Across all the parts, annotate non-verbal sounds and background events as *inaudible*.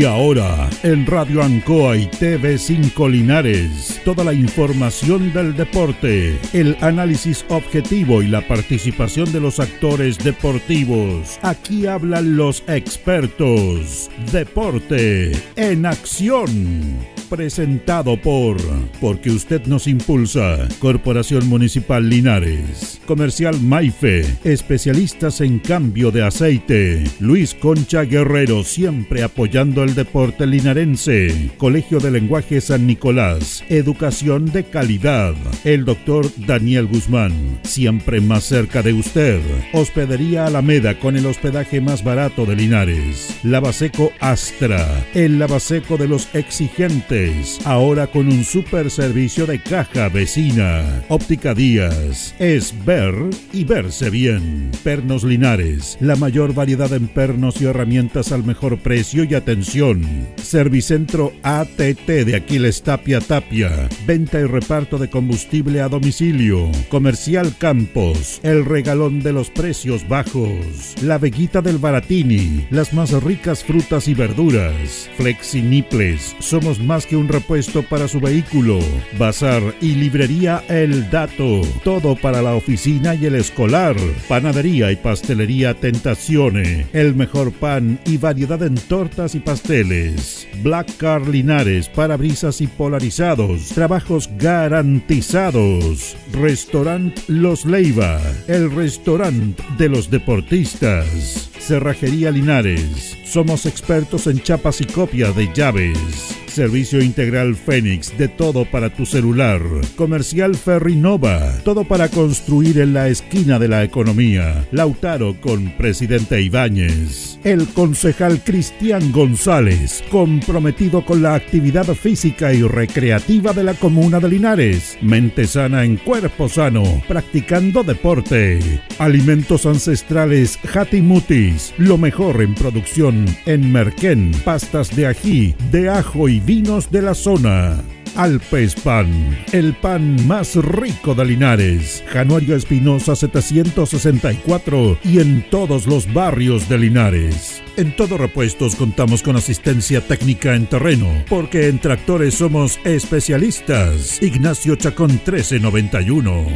Y ahora, en Radio Ancoa y TV5 Linares, toda la información del deporte, el análisis objetivo y la participación de los actores deportivos. Aquí hablan los expertos. Deporte en acción presentado por Porque usted nos impulsa. Corporación Municipal Linares. Comercial Maife. Especialistas en cambio de aceite. Luis Concha Guerrero siempre apoyando el deporte linarense. Colegio de Lenguaje San Nicolás. Educación de calidad. El doctor Daniel Guzmán. Siempre más cerca de usted. Hospedería Alameda con el hospedaje más barato de Linares. Lavaseco Astra. El lavaseco de los exigentes ahora con un super servicio de caja vecina. Óptica Díaz, es ver y verse bien. Pernos Linares, la mayor variedad en pernos y herramientas al mejor precio y atención. Servicentro ATT de Aquiles Tapia Tapia, venta y reparto de combustible a domicilio. Comercial Campos, el regalón de los precios bajos. La Veguita del Baratini, las más ricas frutas y verduras. Flexi Niples, somos más un repuesto para su vehículo. Bazar y librería El Dato. Todo para la oficina y el escolar. Panadería y pastelería Tentacione. El mejor pan y variedad en tortas y pasteles. Black Car Linares, parabrisas y polarizados. Trabajos garantizados. Restaurant Los Leiva. El restaurante de los deportistas. Cerrajería Linares. Somos expertos en chapas y copia de llaves. Servicio Integral Fénix, de todo para tu celular. Comercial Ferrinova, todo para construir en la esquina de la economía. Lautaro con Presidente Ibáñez. El concejal Cristian González, comprometido con la actividad física y recreativa de la comuna de Linares. Mente sana en cuerpo sano, practicando deporte. Alimentos ancestrales Hatimutis, lo mejor en producción en Merquén, pastas de ají, de ajo y vinos de la zona. Alpes Pan, el pan más rico de Linares. Januario Espinosa 764 y en todos los barrios de Linares. En Todo Repuestos contamos con asistencia técnica en terreno, porque en tractores somos especialistas. Ignacio Chacón 1391.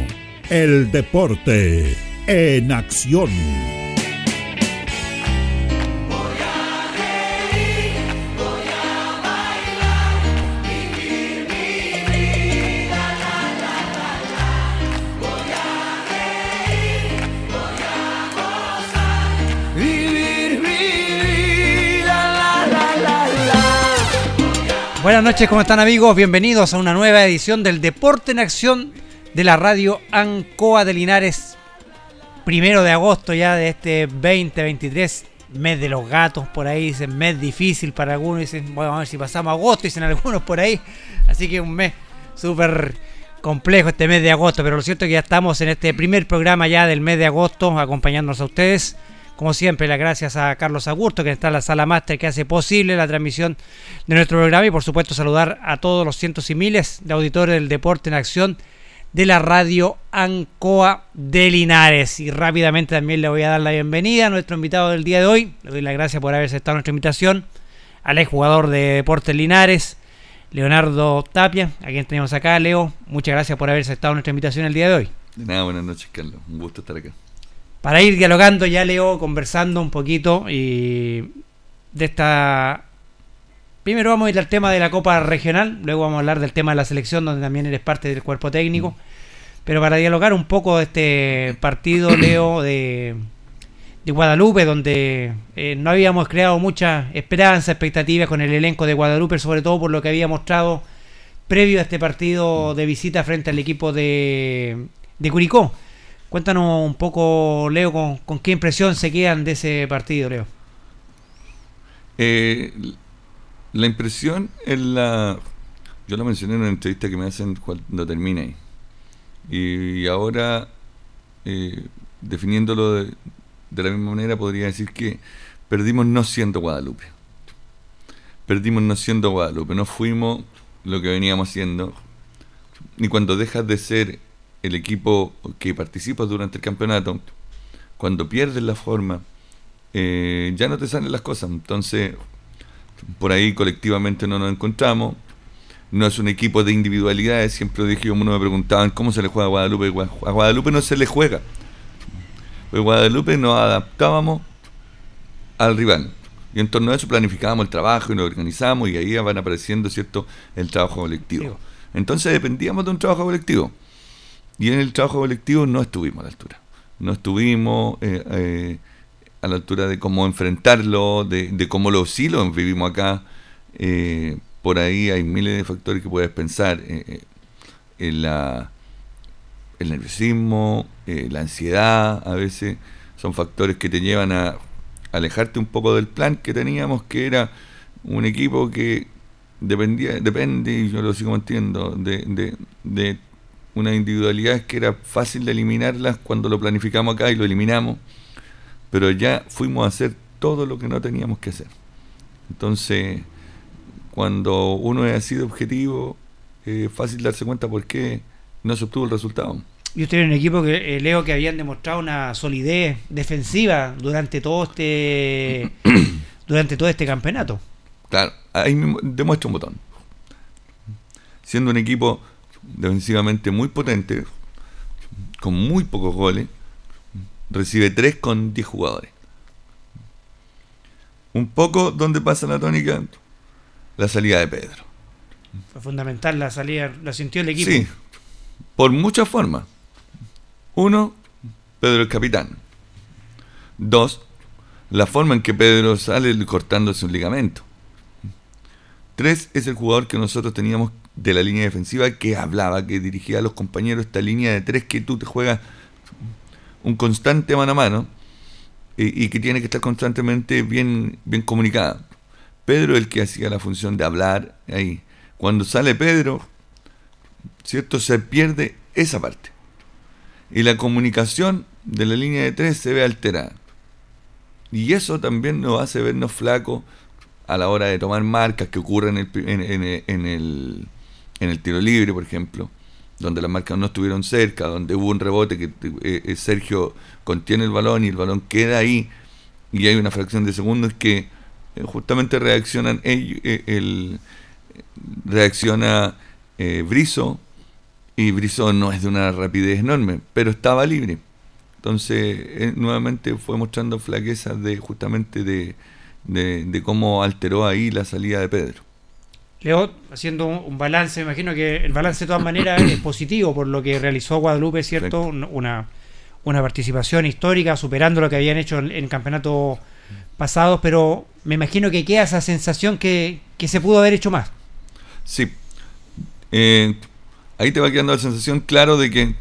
El deporte en acción. Buenas noches, ¿cómo están amigos? Bienvenidos a una nueva edición del Deporte en Acción de la radio Ancoa de Linares. Primero de agosto ya de este 2023, mes de los gatos, por ahí dicen mes difícil para algunos, dicen, bueno, a ver si pasamos agosto, dicen algunos por ahí. Así que un mes súper complejo este mes de agosto, pero lo cierto es que ya estamos en este primer programa ya del mes de agosto acompañándonos a ustedes. Como siempre, las gracias a Carlos Agurto, que está en la sala máster, que hace posible la transmisión de nuestro programa. Y por supuesto, saludar a todos los cientos y miles de auditores del deporte en acción de la radio Ancoa de Linares. Y rápidamente también le voy a dar la bienvenida a nuestro invitado del día de hoy. Le doy las gracias por haber aceptado nuestra invitación. Al exjugador de Deportes Linares, Leonardo Tapia, a quien tenemos acá. Leo, muchas gracias por haber aceptado nuestra invitación el día de hoy. De nada, buenas noches, Carlos. Un gusto estar acá para ir dialogando, ya leo, conversando un poquito y de esta... Primero vamos a ir al tema de la Copa Regional, luego vamos a hablar del tema de la selección, donde también eres parte del cuerpo técnico. Pero para dialogar un poco de este partido, *coughs* Leo, de, de Guadalupe, donde eh, no habíamos creado mucha esperanza, expectativas con el elenco de Guadalupe, sobre todo por lo que había mostrado previo a este partido de visita frente al equipo de, de Curicó. Cuéntanos un poco, Leo, con, qué impresión se quedan de ese partido, Leo. Eh, la impresión es la... Yo lo mencioné en una entrevista que me hacen cuando termine. Y ahora, eh, definiéndolo de, la misma manera, podría decir que perdimos no siendo Guadalupe. Perdimos no siendo Guadalupe. No fuimos lo que veníamos haciendo. Ni cuando dejas de ser el equipo que participa durante el campeonato, cuando pierdes la forma, eh, ya no te salen las cosas. Entonces, por ahí colectivamente no nos encontramos. No es un equipo de individualidades, siempre dije, uno me preguntaban cómo se le juega a Guadalupe. A Guadalupe no se le juega. Pues Guadalupe nos adaptábamos al rival. Y en torno a eso planificábamos el trabajo y nos organizamos y ahí van apareciendo, ¿cierto?, el trabajo colectivo. Entonces dependíamos de un trabajo colectivo. Y en el trabajo colectivo no estuvimos a la altura. No estuvimos eh, eh, a la altura de cómo enfrentarlo, de, cómo los hilos vivimos acá. Eh, por ahí hay miles de factores que puedes pensar. en la, el nerviosismo, la ansiedad, a veces son factores que te llevan a alejarte un poco del plan que teníamos, que era un equipo que dependía, depende, y yo lo sigo manteniendo, de, de, de una individualidad que era fácil de eliminarlas cuando lo planificamos acá y lo eliminamos, pero ya fuimos a hacer todo lo que no teníamos que hacer. Entonces, cuando uno es así de objetivo, es fácil darse cuenta por qué no se obtuvo el resultado. Y usted era un equipo que eh, leo que habían demostrado una solidez defensiva durante todo este *coughs* durante todo este campeonato. Claro, ahí demuestra un botón. Siendo un equipo defensivamente muy potente, con muy pocos goles, recibe 3 con 10 jugadores. Un poco donde pasa la tónica, la salida de Pedro. Fue fundamental la salida, la sintió el equipo. Sí, por muchas formas. Uno, Pedro el capitán. Dos, la forma en que Pedro sale cortándose un ligamento. Tres, es el jugador que nosotros teníamos de la línea defensiva que hablaba, que dirigía a los compañeros esta línea de tres que tú te juegas un constante mano a mano y, que tiene que estar constantemente bien, bien comunicada. Pedro el que hacía la función de hablar ahí. Cuando sale Pedro, ¿cierto? Se pierde esa parte y la comunicación de la línea de tres se ve alterada. Y eso también nos hace vernos flacos a la hora de tomar marcas que ocurren en el, en, el, en el tiro libre, por ejemplo, donde las marcas no estuvieron cerca, donde hubo un rebote que eh, eh, Sergio contiene el balón y el balón queda ahí y hay una fracción de segundos que eh, justamente reaccionan el, reacciona Brizo y Brizón no es de una rapidez enorme, pero estaba libre. Entonces, eh, nuevamente fue mostrando flaquezas de justamente de, de, cómo alteró ahí la salida de Pedro. Leo, haciendo un balance, me imagino que el balance de todas maneras es positivo por lo que realizó Guadalupe, ¿cierto? Una, una participación histórica, superando lo que habían hecho en, en campeonatos pasados, pero me imagino que queda esa sensación que, que se pudo haber hecho más. Sí. Eh, ahí te va quedando la sensación claro de que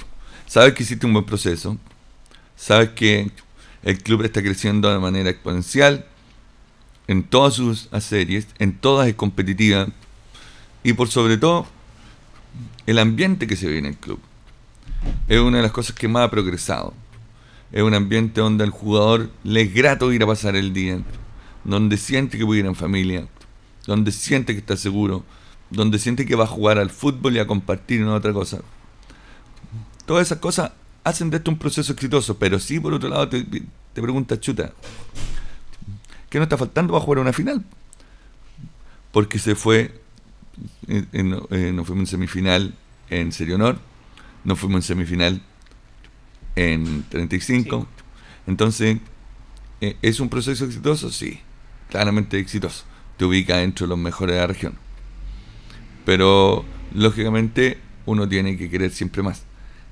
sabes que hiciste un buen proceso, sabes que el club está creciendo de manera exponencial en todas sus series, en todas es competitiva y por sobre todo el ambiente que se ve en el club. Es una de las cosas que más ha progresado. Es un ambiente donde al jugador le es grato ir a pasar el día, donde siente que puede ir en familia, donde siente que está seguro, donde siente que va a jugar al fútbol y a compartir en otra cosa. Todas esas cosas hacen de esto un proceso exitoso, pero sí, por otro lado, te, te preguntas, chuta, ¿qué no está faltando para jugar una final? Porque se fue, eh, nos fuimos en semifinal en Serio Honor, nos fuimos en semifinal en 35. Entonces, eh, ¿es un proceso exitoso? Sí, claramente exitoso. Te ubica dentro de los mejores de la región. Pero lógicamente uno tiene que querer siempre más.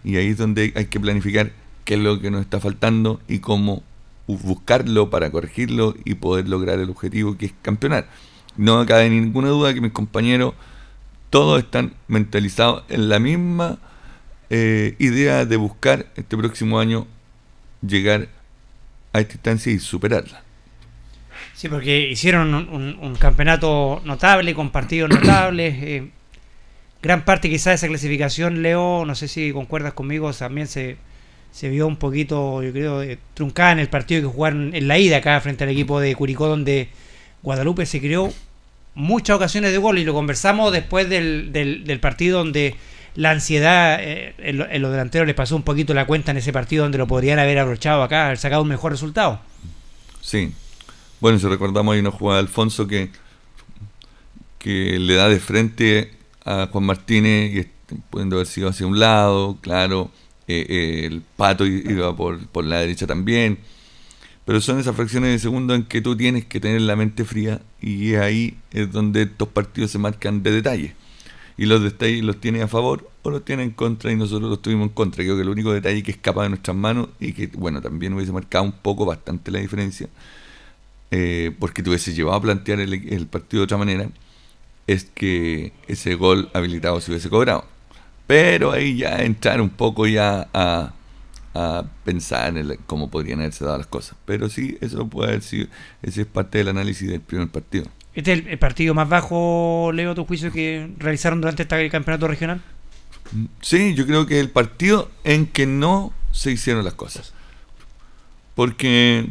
Y ahí es donde hay que planificar qué es lo que nos está faltando y cómo buscarlo para corregirlo y poder lograr el objetivo que es campeonar. No cabe ninguna duda que mis compañeros todos están mentalizados en la misma eh, idea de buscar este próximo año llegar a esta instancia y superarla. Sí, porque hicieron un, campeonato notable, con partidos *clears throat* notables. Eh, gran parte quizás de esa clasificación, Leo, no sé si concuerdas conmigo, también se, se vio un poquito, yo creo, eh, truncada en el partido que jugaron en la ida acá frente al equipo de Curicó, donde Guadalupe se creó muchas ocasiones de gol y lo conversamos después del, del, partido donde la ansiedad eh, en, en, los delanteros les pasó un poquito la cuenta en ese partido donde lo podrían haber abrochado acá, haber sacado un mejor resultado. Sí, bueno, si recordamos hay una jugada de Alfonso que que le da de frente a Juan Martínez, y pudiendo haber sido hacia un lado, claro, eh, eh, el pato iba por, por la derecha también, pero son esas fracciones de segundo en que tú tienes que tener la mente fría y ahí es donde estos partidos se marcan de detalle. Y los detalles los tiene a favor o los tiene en contra y nosotros los tuvimos en contra. Creo que el único detalle que escapa de nuestras manos y que, bueno, también hubiese marcado un poco bastante la diferencia, eh, porque te hubiese llevado a plantear el, el partido de otra manera, es que ese gol habilitado se hubiese cobrado. Pero ahí ya entrar un poco ya a, a pensar en cómo podrían haberse dado las cosas. Pero sí, eso puede haber sido, ese es parte del análisis del primer partido. ¿Este es el, partido más bajo, Leo, tu juicio que realizaron durante este campeonato regional? Mm, sí, yo creo que el partido en que no se hicieron las cosas. Porque,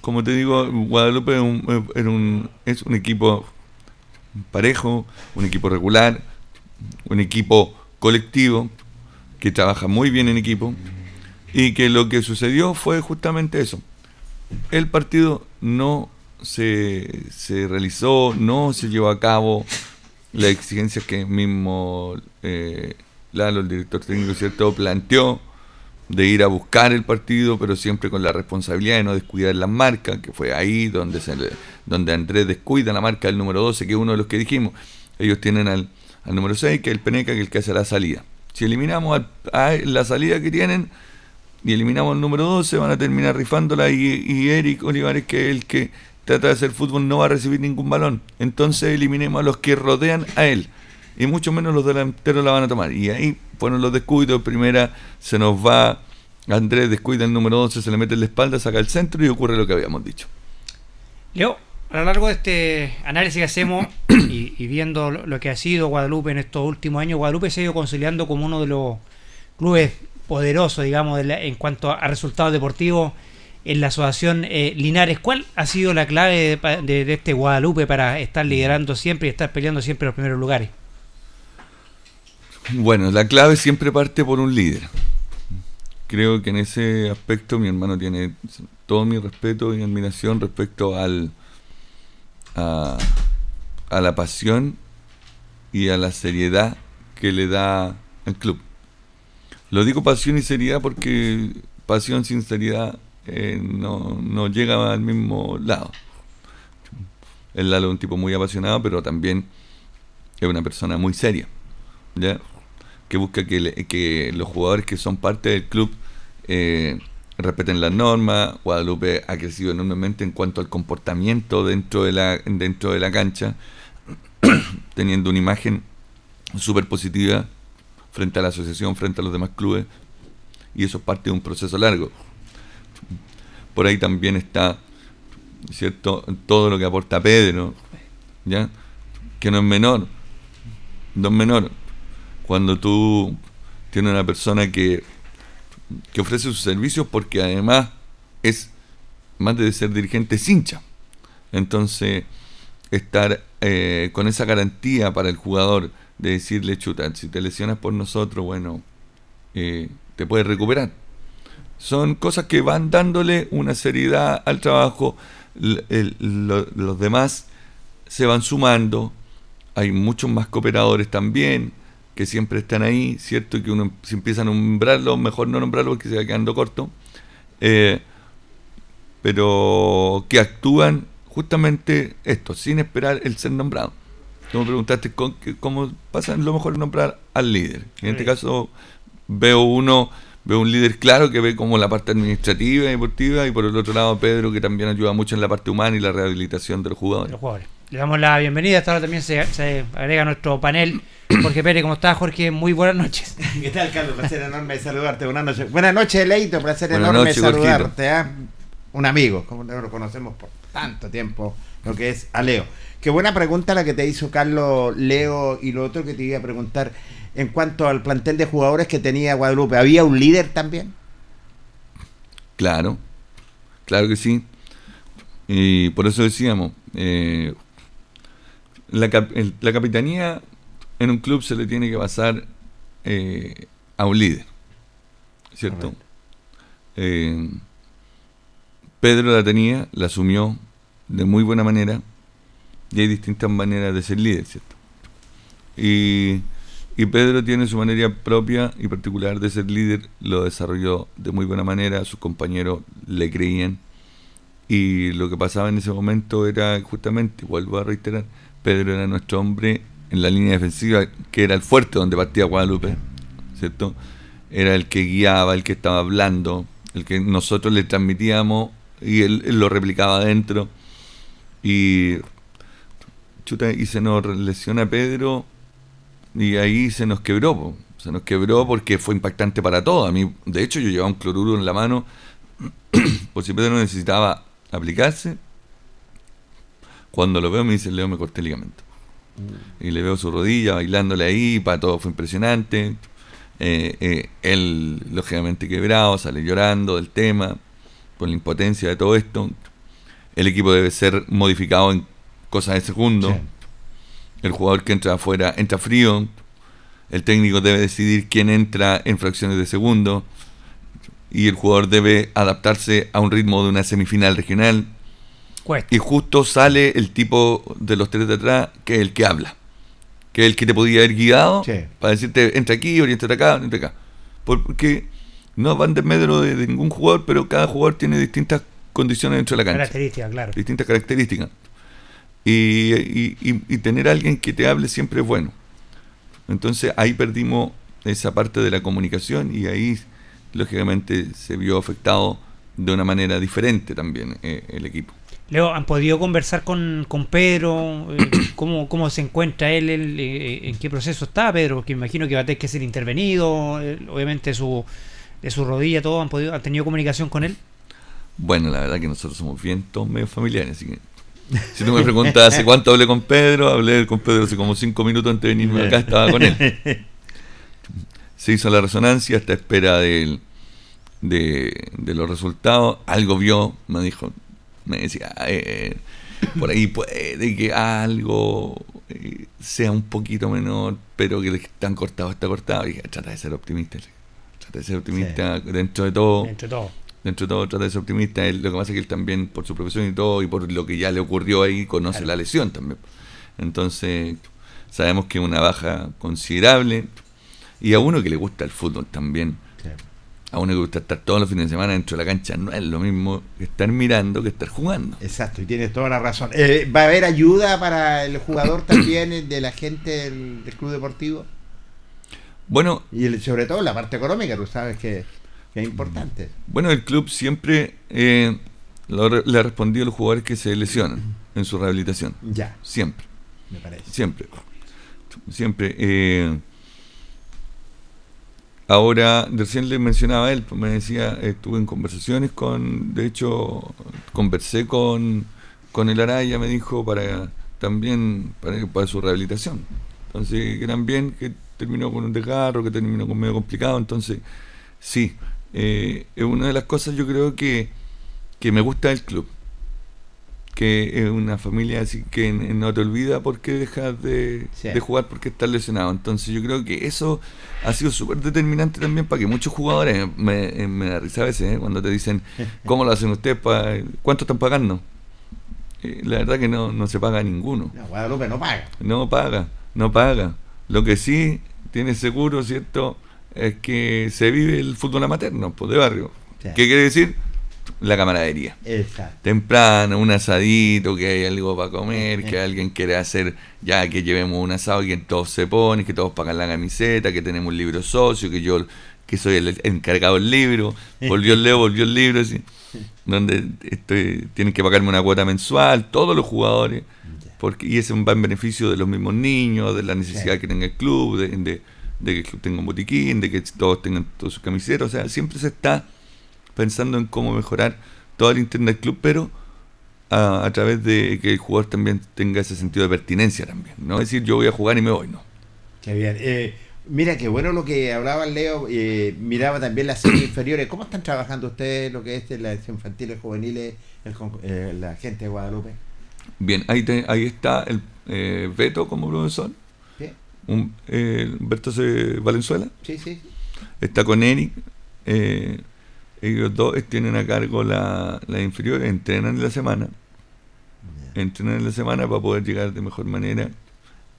como te digo, Guadalupe es un, es un equipo parejo, un equipo regular, un equipo colectivo que trabaja muy bien en equipo y que lo que sucedió fue justamente eso. El partido no se, se realizó, no se llevó a cabo la exigencia que mismo eh, Lalo, el director técnico, ¿cierto? planteó de ir a buscar el partido, pero siempre con la responsabilidad de no descuidar la marca, que fue ahí donde, se donde Andrés descuida la marca del número 12, que es uno de los que dijimos. Ellos tienen al, al número 6, que es el Peneca, que es el que hace la salida. Si eliminamos la salida que tienen, y eliminamos el número 12, van a terminar rifándola y, y Eric Olivares, que es el que trata de hacer fútbol, no va a recibir ningún balón. Entonces eliminemos a los que rodean a él. Y mucho menos los delanteros la van a tomar. Y ahí ponen los descuidos. Primera se nos va Andrés, descuida el número 12, se le mete en la espalda, saca el centro y ocurre lo que habíamos dicho. Leo, a lo largo de este análisis que hacemos *coughs* y, y, viendo lo que ha sido Guadalupe en estos últimos años, Guadalupe se ha ido conciliando como uno de los clubes poderoso, digamos, en cuanto a, resultados deportivos en la asociación eh, Linares. ¿Cuál ha sido la clave de, este Guadalupe para estar liderando siempre y estar peleando siempre los primeros lugares? Bueno, la clave siempre parte por un líder. Creo que en ese aspecto mi hermano tiene todo mi respeto y admiración respecto al a, a la pasión y a la seriedad que le da el club. Lo digo pasión y seriedad porque pasión sin seriedad eh, no, no, llega al mismo lado. El Lalo es un tipo muy apasionado, pero también es una persona muy seria, ¿ya? que busca que, que los jugadores que son parte del club eh, respeten las normas. Guadalupe ha crecido enormemente en cuanto al comportamiento dentro de la, dentro de la cancha, *clears throat* teniendo una imagen súper positiva frente a la asociación, frente a los demás clubes, y eso es parte de un proceso largo. Por ahí también está, ¿cierto?, todo lo que aporta Pedro, ¿ya? Que no es menor, no es menor. Cuando tú tienes una persona que, que ofrece sus servicios porque además es, más de ser dirigente, es hincha. Entonces, estar eh, con esa garantía para el jugador, de decirle, chuta, si te lesionas por nosotros, bueno, eh, te puedes recuperar. Son cosas que van dándole una seriedad al trabajo, los demás se van sumando, hay muchos más cooperadores también que siempre están ahí, cierto que uno si empieza a nombrarlo, mejor no nombrarlo porque se va quedando corto, eh, pero que actúan justamente esto, sin esperar el ser nombrado. Tú me preguntaste cómo pasa lo mejor nombrar al líder. En este caso veo uno, veo un líder claro que ve como la parte administrativa y deportiva y por el otro lado Pedro que también ayuda mucho en la parte humana y la rehabilitación de los jugadores. Le damos la bienvenida, hasta ahora también se, agrega nuestro panel. *clears throat* Jorge Pérez, ¿cómo estás Jorge? Muy buenas noches. *laughs* ¿Qué tal Carlos? Placer enorme saludarte. Buenas noches. Buenas noches Leito, placer enorme de saludarte. ¿eh? Un amigo, como lo conocemos por tanto tiempo, lo que es Aleo. Qué buena pregunta la que te hizo Carlos Leo y lo otro que te iba a preguntar en cuanto al plantel de jugadores que tenía Guadalupe. ¿Había un líder también? Claro, claro que sí. Y por eso decíamos, eh, la, capitanía en un club se le tiene que basar eh, a un líder, ¿cierto? Eh, Pedro la tenía, la asumió de muy buena manera Y hay distintas maneras de ser líder, ¿cierto? Y, y Pedro tiene su manera propia y particular de ser líder, lo desarrolló de muy buena manera, sus compañeros le creían. Y lo que pasaba en ese momento era justamente, vuelvo a reiterar, Pedro era nuestro hombre en la línea defensiva, que era el fuerte donde partía Guadalupe, ¿cierto? Era el que guiaba, el que estaba hablando, el que nosotros le transmitíamos y él, lo replicaba adentro. Y, chuta, y se nos lesiona Pedro y ahí se nos quebró. Se nos quebró porque fue impactante para todos. A mí, de hecho, yo llevaba un cloruro en la mano *clears throat* por si Pedro no necesitaba aplicarse. Cuando lo veo me dice, Leo, me corté el ligamento. Y le veo su rodilla bailándole ahí, para todo fue impresionante. Eh, eh, él, lógicamente quebrado, sale llorando del tema, por la impotencia de todo esto. El equipo debe ser modificado en cosas de segundo. El jugador que entra afuera entra frío. El técnico debe decidir quién entra en fracciones de segundo. Y el jugador debe adaptarse a un ritmo de una semifinal regional. Y justo sale el tipo de los tres de atrás, que es el que habla. Que es el que te podía haber guiado para decirte, entra aquí, orientate acá, entra acá. Porque no van de medio de, ningún jugador, pero cada jugador tiene distintas condiciones dentro de la cancha. Características, claro. Distintas características. Y, tener a alguien que te hable siempre es bueno. Entonces ahí perdimos esa parte de la comunicación y ahí lógicamente se vio afectado de una manera diferente también eh, el equipo. Leo, ¿han podido conversar con, con Pedro? Eh, *coughs* ¿cómo, ¿Cómo se encuentra él? Eh, ¿En qué proceso está Pedro? Porque me imagino que va a tener que ser intervenido. obviamente su, de su rodilla, todo, ¿han, podido, ¿han tenido comunicación con él? Bueno, la verdad que nosotros somos bien todos medio familiares, así que si tú me preguntas hace cuánto hablé con Pedro, hablé con Pedro hace como cinco minutos antes de venirme acá, estaba con él. *laughs* Se hizo la resonancia hasta espera de, de, los resultados. Algo vio, me dijo, me decía, eh, por ahí puede que algo eh, sea un poquito menor, pero que están cortado está cortado. Y dije, trata de ser optimista. Trata de ser optimista dentro de todo. Dentro de todo dentro de todo trata de ser optimista. lo que pasa es que él también, por su profesión y todo, y por lo que ya le ocurrió ahí, conoce la lesión también. Entonces, sabemos que es una baja considerable. Y a uno que le gusta el fútbol también, a uno que gusta estar todos los fines de semana dentro de la cancha, no es lo mismo que estar mirando que estar jugando. Exacto, y tienes toda la razón. Eh, ¿Va a haber ayuda para el jugador *coughs* también, de la gente del, club deportivo? Bueno. Y sobre todo la parte económica, tú sabes que es importante. Bueno, el club siempre eh, le ha respondido a los jugadores que se lesionan en su rehabilitación. Ya. Siempre. Me parece. Siempre. Siempre. Eh, ahora, recién le mencionaba a él, pues me decía, estuve en conversaciones con, de hecho, conversé con, con el Araya, me dijo, para también para, para su rehabilitación. Entonces, que bien, que terminó con un desgarro, que terminó con medio complicado, entonces, sí, eh, es una de las cosas yo creo que, me gusta del club. Que es una familia así que no te olvida porque dejas de, jugar porque estás lesionado. Entonces yo creo que eso ha sido súper determinante también para que muchos jugadores, me, me da risa a veces, ¿eh? cuando te dicen, *laughs* ¿cómo lo hacen ustedes? ¿Cuánto están pagando? Eh, la verdad que no, no se paga ninguno. No, Guadalupe no paga. No paga, no paga. Lo que sí tiene seguro, ¿cierto? Es que se vive el fútbol amateur, pues de barrio. ¿Qué quiere decir? La camaradería. Exacto. Temprano, un asadito, que hay algo para comer, que alguien quiere hacer, ya que llevemos un asado y que todos se ponen, que todos pagan la camiseta, que tenemos un libro socio, que yo que soy el encargado del libro, volvió el Leo, volvió el libro, así, *laughs* donde estoy, tienen que pagarme una cuota mensual, todos los jugadores, porque y ese va en beneficio de los mismos niños, de la necesidad que tenga el club, de de que el club tenga un botiquín, de que todos tengan todos sus camisetas, o sea, siempre se está pensando en cómo mejorar todo el internet del club, pero a, través de que el jugador también tenga ese sentido de pertinencia también, no decir yo voy a jugar y me voy, no. Qué bien. Eh, mira, qué bueno lo que hablaba Leo, eh, miraba también las series inferiores, ¿cómo están trabajando ustedes lo que es las infantiles, juveniles, eh, la gente de Guadalupe? Bien, ahí, ahí está el eh, Beto como profesor un, eh, Humberto Valenzuela. Sí, sí. Está con Eric. Eh, ellos dos tienen a cargo la, la inferior, entrenan en la semana. entrenar en la semana para poder llegar de mejor manera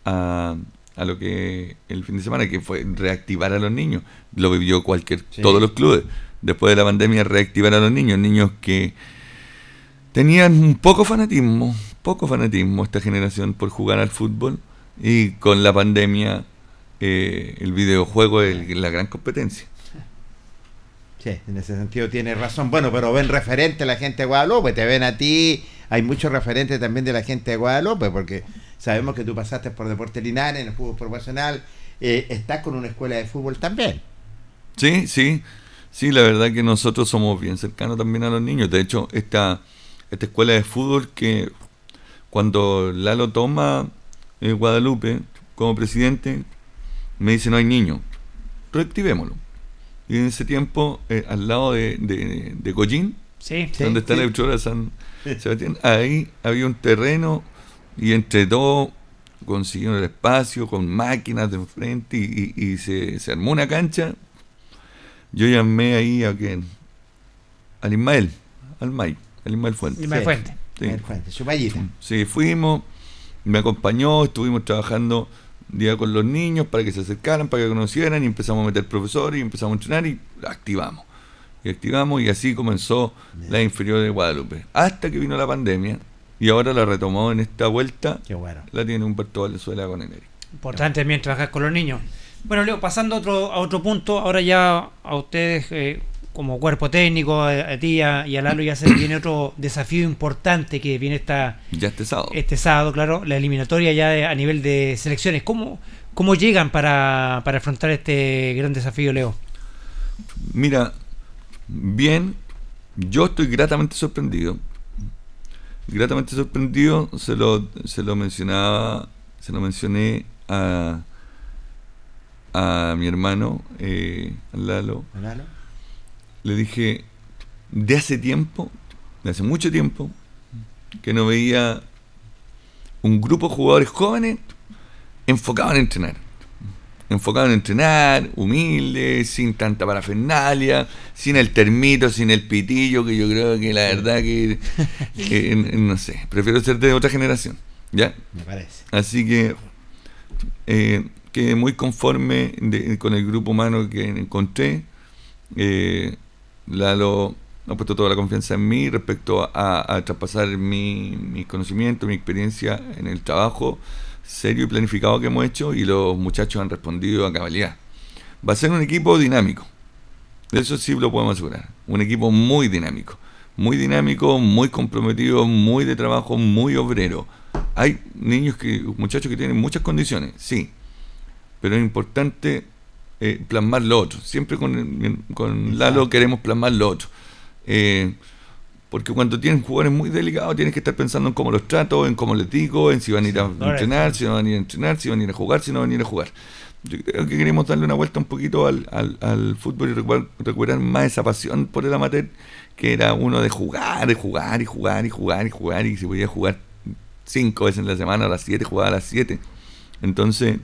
a, a lo que el fin de semana, que fue reactivar a los niños. Lo vivió cualquier, todos los clubes. Después de la pandemia, reactivar a los niños, niños que tenían un poco fanatismo, poco fanatismo esta generación por jugar al fútbol y con la pandemia eh, el videojuego es la gran competencia. Sí, en ese sentido tiene razón. Bueno, pero ven referente la gente de Guadalupe, te ven a ti, hay muchos referentes también de la gente de Guadalupe, porque sabemos que tú pasaste por Deporte Linares, en el fútbol profesional, eh, estás con una escuela de fútbol también. Sí, sí, sí, la verdad que nosotros somos bien cercanos también a los niños. De hecho, esta, esta escuela de fútbol que cuando Lalo toma eh, Guadalupe como presidente, me dice no hay niños, reactivémoslo. Y en ese tiempo, eh, al lado de, de, de donde está la de San Sebastián, ahí había un terreno y entre dos consiguieron el espacio con máquinas de frente y, se, se, armó una cancha. Yo llamé ahí a quien, al Ismael, al May, al Ismael Fuente. Ismael Fuente. Sí. Fuente, su payita. Sí, fuimos, me acompañó, estuvimos trabajando día con los niños para que se acercaran, para que conocieran y empezamos a meter profesores y empezamos a entrenar y activamos. Y activamos y así comenzó la inferior de Guadalupe. Hasta que vino la pandemia y ahora la retomó en esta vuelta. Qué bueno. La tiene Humberto Valenzuela con Eneri. Importante también trabajar con los niños. Bueno, Leo, pasando a otro, a otro punto, ahora ya a ustedes eh, como cuerpo técnico, a, ti y a, Lalo ya se viene otro desafío importante que viene esta, ya este sábado. Este sábado, claro, la eliminatoria ya a nivel de selecciones. ¿Cómo, cómo llegan para, para afrontar este gran desafío, Leo? Mira, bien, yo estoy gratamente sorprendido. Gratamente sorprendido, se lo, se lo mencionaba, se lo mencioné a, a mi hermano, eh, Lalo. ¿Lalo? Le dije, de hace tiempo, de hace mucho tiempo, que no veía un grupo de jugadores jóvenes enfocados en entrenar. Enfocados en entrenar, humildes, sin tanta parafernalia, sin el termito, sin el pitillo, que yo creo que la verdad que, *laughs* no sé, prefiero ser de otra generación. ¿Ya? Me parece. Así que eh, quedé muy conforme con el grupo humano que encontré. Eh, Lalo ha puesto toda la confianza en mí respecto a, traspasar mi, mi, conocimiento, mi experiencia en el trabajo serio y planificado que hemos hecho y los muchachos han respondido a cabalidad. Va a ser un equipo dinámico, de eso sí lo podemos asegurar, un equipo muy dinámico, muy dinámico, muy comprometido, muy de trabajo, muy obrero. Hay niños que, muchachos que tienen muchas condiciones, sí, pero es importante eh, plasmar lo otro. Siempre con, con Lalo queremos plasmar lo otro. Eh, porque cuando tienes jugadores muy delicados tienes que estar pensando en cómo los trato, en cómo les digo, en si van a ir a entrenar, si no van a ir a entrenar, si van a ir a jugar, si no van a ir a jugar. Yo creo que queremos darle una vuelta un poquito al, al, fútbol y recuperar, más esa pasión por el amateur, que era uno de jugar, de jugar y jugar y jugar y jugar, y si podía jugar cinco veces en la semana, a las siete, jugaba a las siete. Entonces,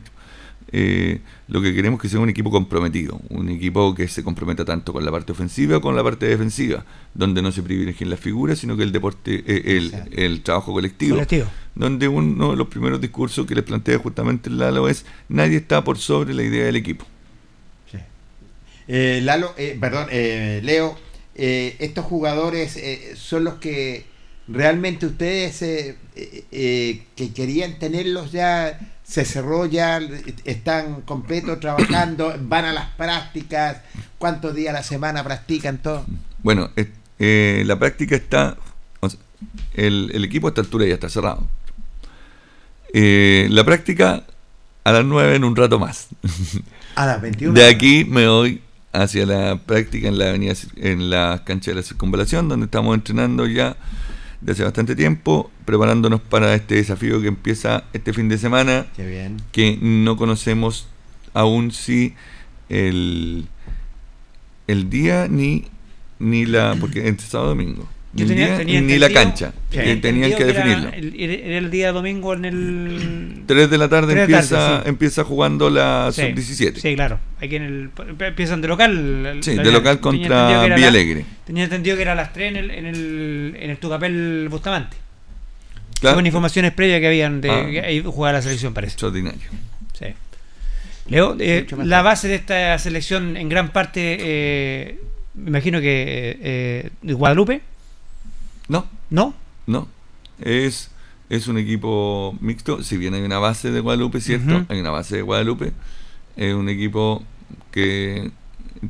eh, lo que queremos es que sea un equipo comprometido, un equipo que se comprometa tanto con la parte ofensiva como con la parte defensiva, donde no se privilegien las figuras, sino que el deporte, eh, el, trabajo colectivo, donde uno de los primeros discursos que les plantea justamente Lalo es, nadie está por sobre la idea del equipo. Eh, Lalo, perdón, Leo, estos jugadores son los que realmente ustedes que querían tenerlos ya se cerró ya, están completos trabajando, van a las prácticas, cuántos días a la semana practican todo. Bueno, eh, la práctica está, el, equipo a esta altura ya está cerrado. Eh, la práctica a las 9 en un rato más. A las 21. De aquí me voy hacia la práctica en la avenida, en la cancha de la circunvalación, donde estamos entrenando ya de hace bastante tiempo, preparándonos para este desafío que empieza este fin de semana. Que no conocemos aún si el, el día ni, ni la. porque es sábado domingo ni la cancha. tenían que, definirlo. Era el, día domingo en el. 3 de la tarde, empieza, empieza jugando la sub-17. Sí, claro. Aquí en el, empiezan de local. Sí, de local contra Vía Alegre. Tenía entendido que era a las 3 en el, en el, en el Tucapel Bustamante. Son informaciones previas que habían de ah. jugar la selección, parece. Extraordinario. Sí. Leo, eh, la base de esta selección en gran parte, eh, me imagino que eh, de Guadalupe. No. ¿No? No. Es, es un equipo mixto, si bien hay una base de Guadalupe, ¿cierto? Hay una base de Guadalupe. Es un equipo que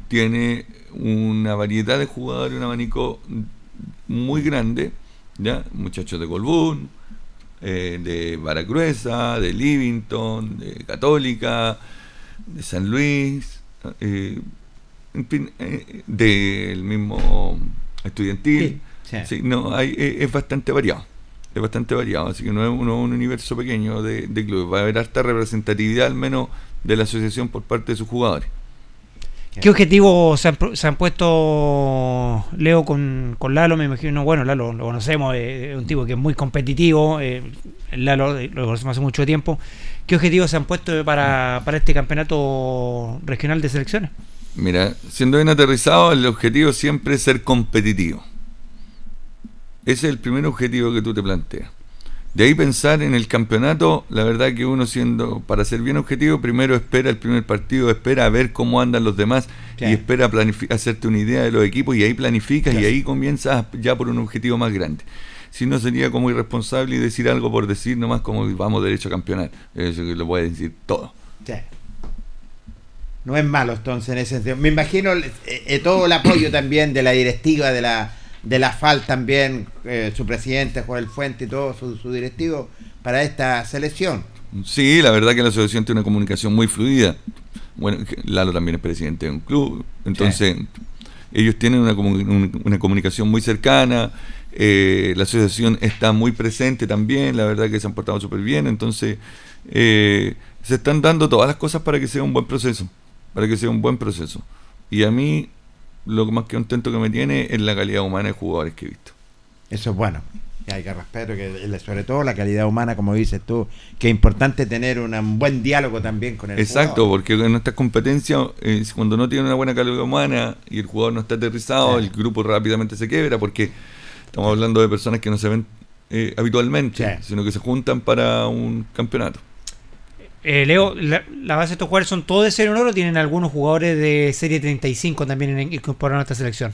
tiene una variedad de jugadores, un abanico muy grande, ¿ya? Muchachos de Colbún, eh, de Baracruesa, de Livington, de Católica, de San Luis, eh, eh, del mismo estudiantil. No, hay, es bastante variado. Es bastante variado, así que no es, un universo pequeño de, de clubes. Va a haber harta representatividad, al menos, de la asociación por parte de sus jugadores. ¿Qué objetivos se han, puesto Leo con, Lalo? Me imagino, bueno, Lalo lo conocemos, es un tipo que es muy competitivo, eh, Lalo lo conocemos hace mucho tiempo. ¿Qué objetivos se han puesto para, para este campeonato regional de selecciones? Mira, siendo bien aterrizado, el objetivo siempre es ser competitivo. Ese es el primer objetivo que tú te planteas. De ahí pensar en el campeonato, la verdad que uno siendo, para ser bien objetivo, primero espera el primer partido, espera a ver cómo andan los demás y espera hacerte una idea de los equipos y ahí planificas y ahí comienzas ya por un objetivo más grande. Si no sería como irresponsable y decir algo por decir nomás como vamos derecho a campeonar. Eso que lo puede decir todo. No es malo entonces en ese sentido. Me imagino eh, eh, todo el apoyo también de la directiva de la de la FAL también, eh, su presidente Joel Fuente y todo su, directivo para esta selección. Sí, la verdad que la asociación tiene una comunicación muy fluida. Bueno, Lalo también es presidente de un club, entonces ellos tienen una, una, comunicación muy cercana, eh, la asociación está muy presente también, la verdad que se han portado súper bien, entonces eh, se están dando todas las cosas para que sea un buen proceso, para que sea un buen proceso. Y a mí lo más que contento que me tiene es la calidad humana de jugadores que he visto. Eso es bueno. Y hay que respeto, que sobre todo la calidad humana, como dices tú, que es importante tener un buen diálogo también con el Exacto, porque en nuestras competencias, cuando no tiene una buena calidad humana y el jugador no está aterrizado, el grupo rápidamente se quiebra, porque estamos hablando de personas que no se ven eh, habitualmente, sino que se juntan para un campeonato. Eh, Leo, la, base de estos jugadores son todos de serie honor o tienen algunos jugadores de serie 35 también incorporados a esta selección?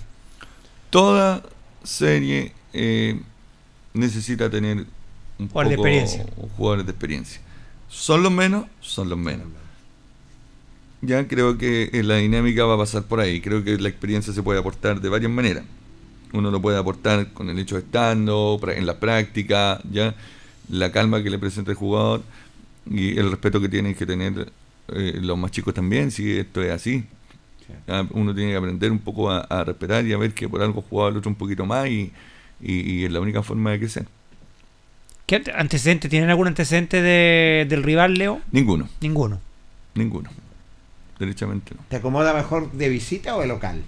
Toda serie eh, necesita tener un poco, de experiencia. jugadores de experiencia. Son los menos, son los menos. Ya creo que la dinámica va a pasar por ahí. Creo que la experiencia se puede aportar de varias maneras. Uno lo puede aportar con el hecho de estando, en la práctica, ya la calma que le presenta el jugador y el respeto que tienen que tener eh, los más chicos también, si esto es así. Uno tiene que aprender un poco a, respetar y a ver que por algo jugaba el otro un poquito más y, es la única forma de crecer. ¿Qué antecedente? ¿Tienen algún antecedente de, del rival, Leo? Ninguno. Ninguno. Ninguno. Derechamente no. ¿Te acomoda mejor de visita o de local?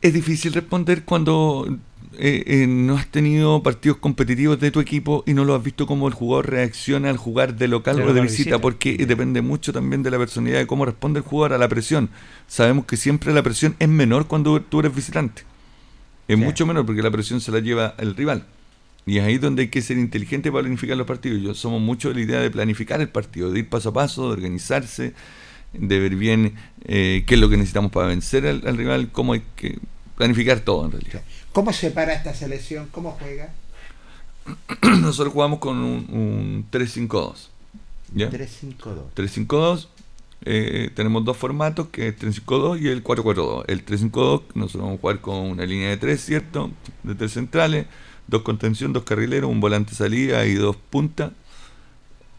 Es difícil responder cuando eh, eh, no has tenido partidos competitivos de tu equipo y no lo has visto cómo el jugador reacciona al jugar de local o de visita, porque depende mucho también de la personalidad, de cómo responde el jugador a la presión. Sabemos que siempre la presión es menor cuando tú eres visitante. Es mucho menor porque la presión se la lleva el rival. Y es ahí donde hay que ser inteligente para planificar los partidos. Yo somos mucho de la idea de planificar el partido, de ir paso a paso, de organizarse, de ver bien eh, qué es lo que necesitamos para vencer al, al rival, cómo hay que planificar todo en realidad. ¿Cómo se para esta selección? ¿Cómo juega? *clears throat* Nosotros jugamos con un, 3-5-2. 3-5-2. 3-5-2. Eh, tenemos dos formatos, que es 3-5-2 y el 4-4-2. El 3-5-2, nosotros vamos a jugar con una línea de 3, ¿cierto? De tres centrales, dos contención, dos carrileros, un volante salida y dos puntas.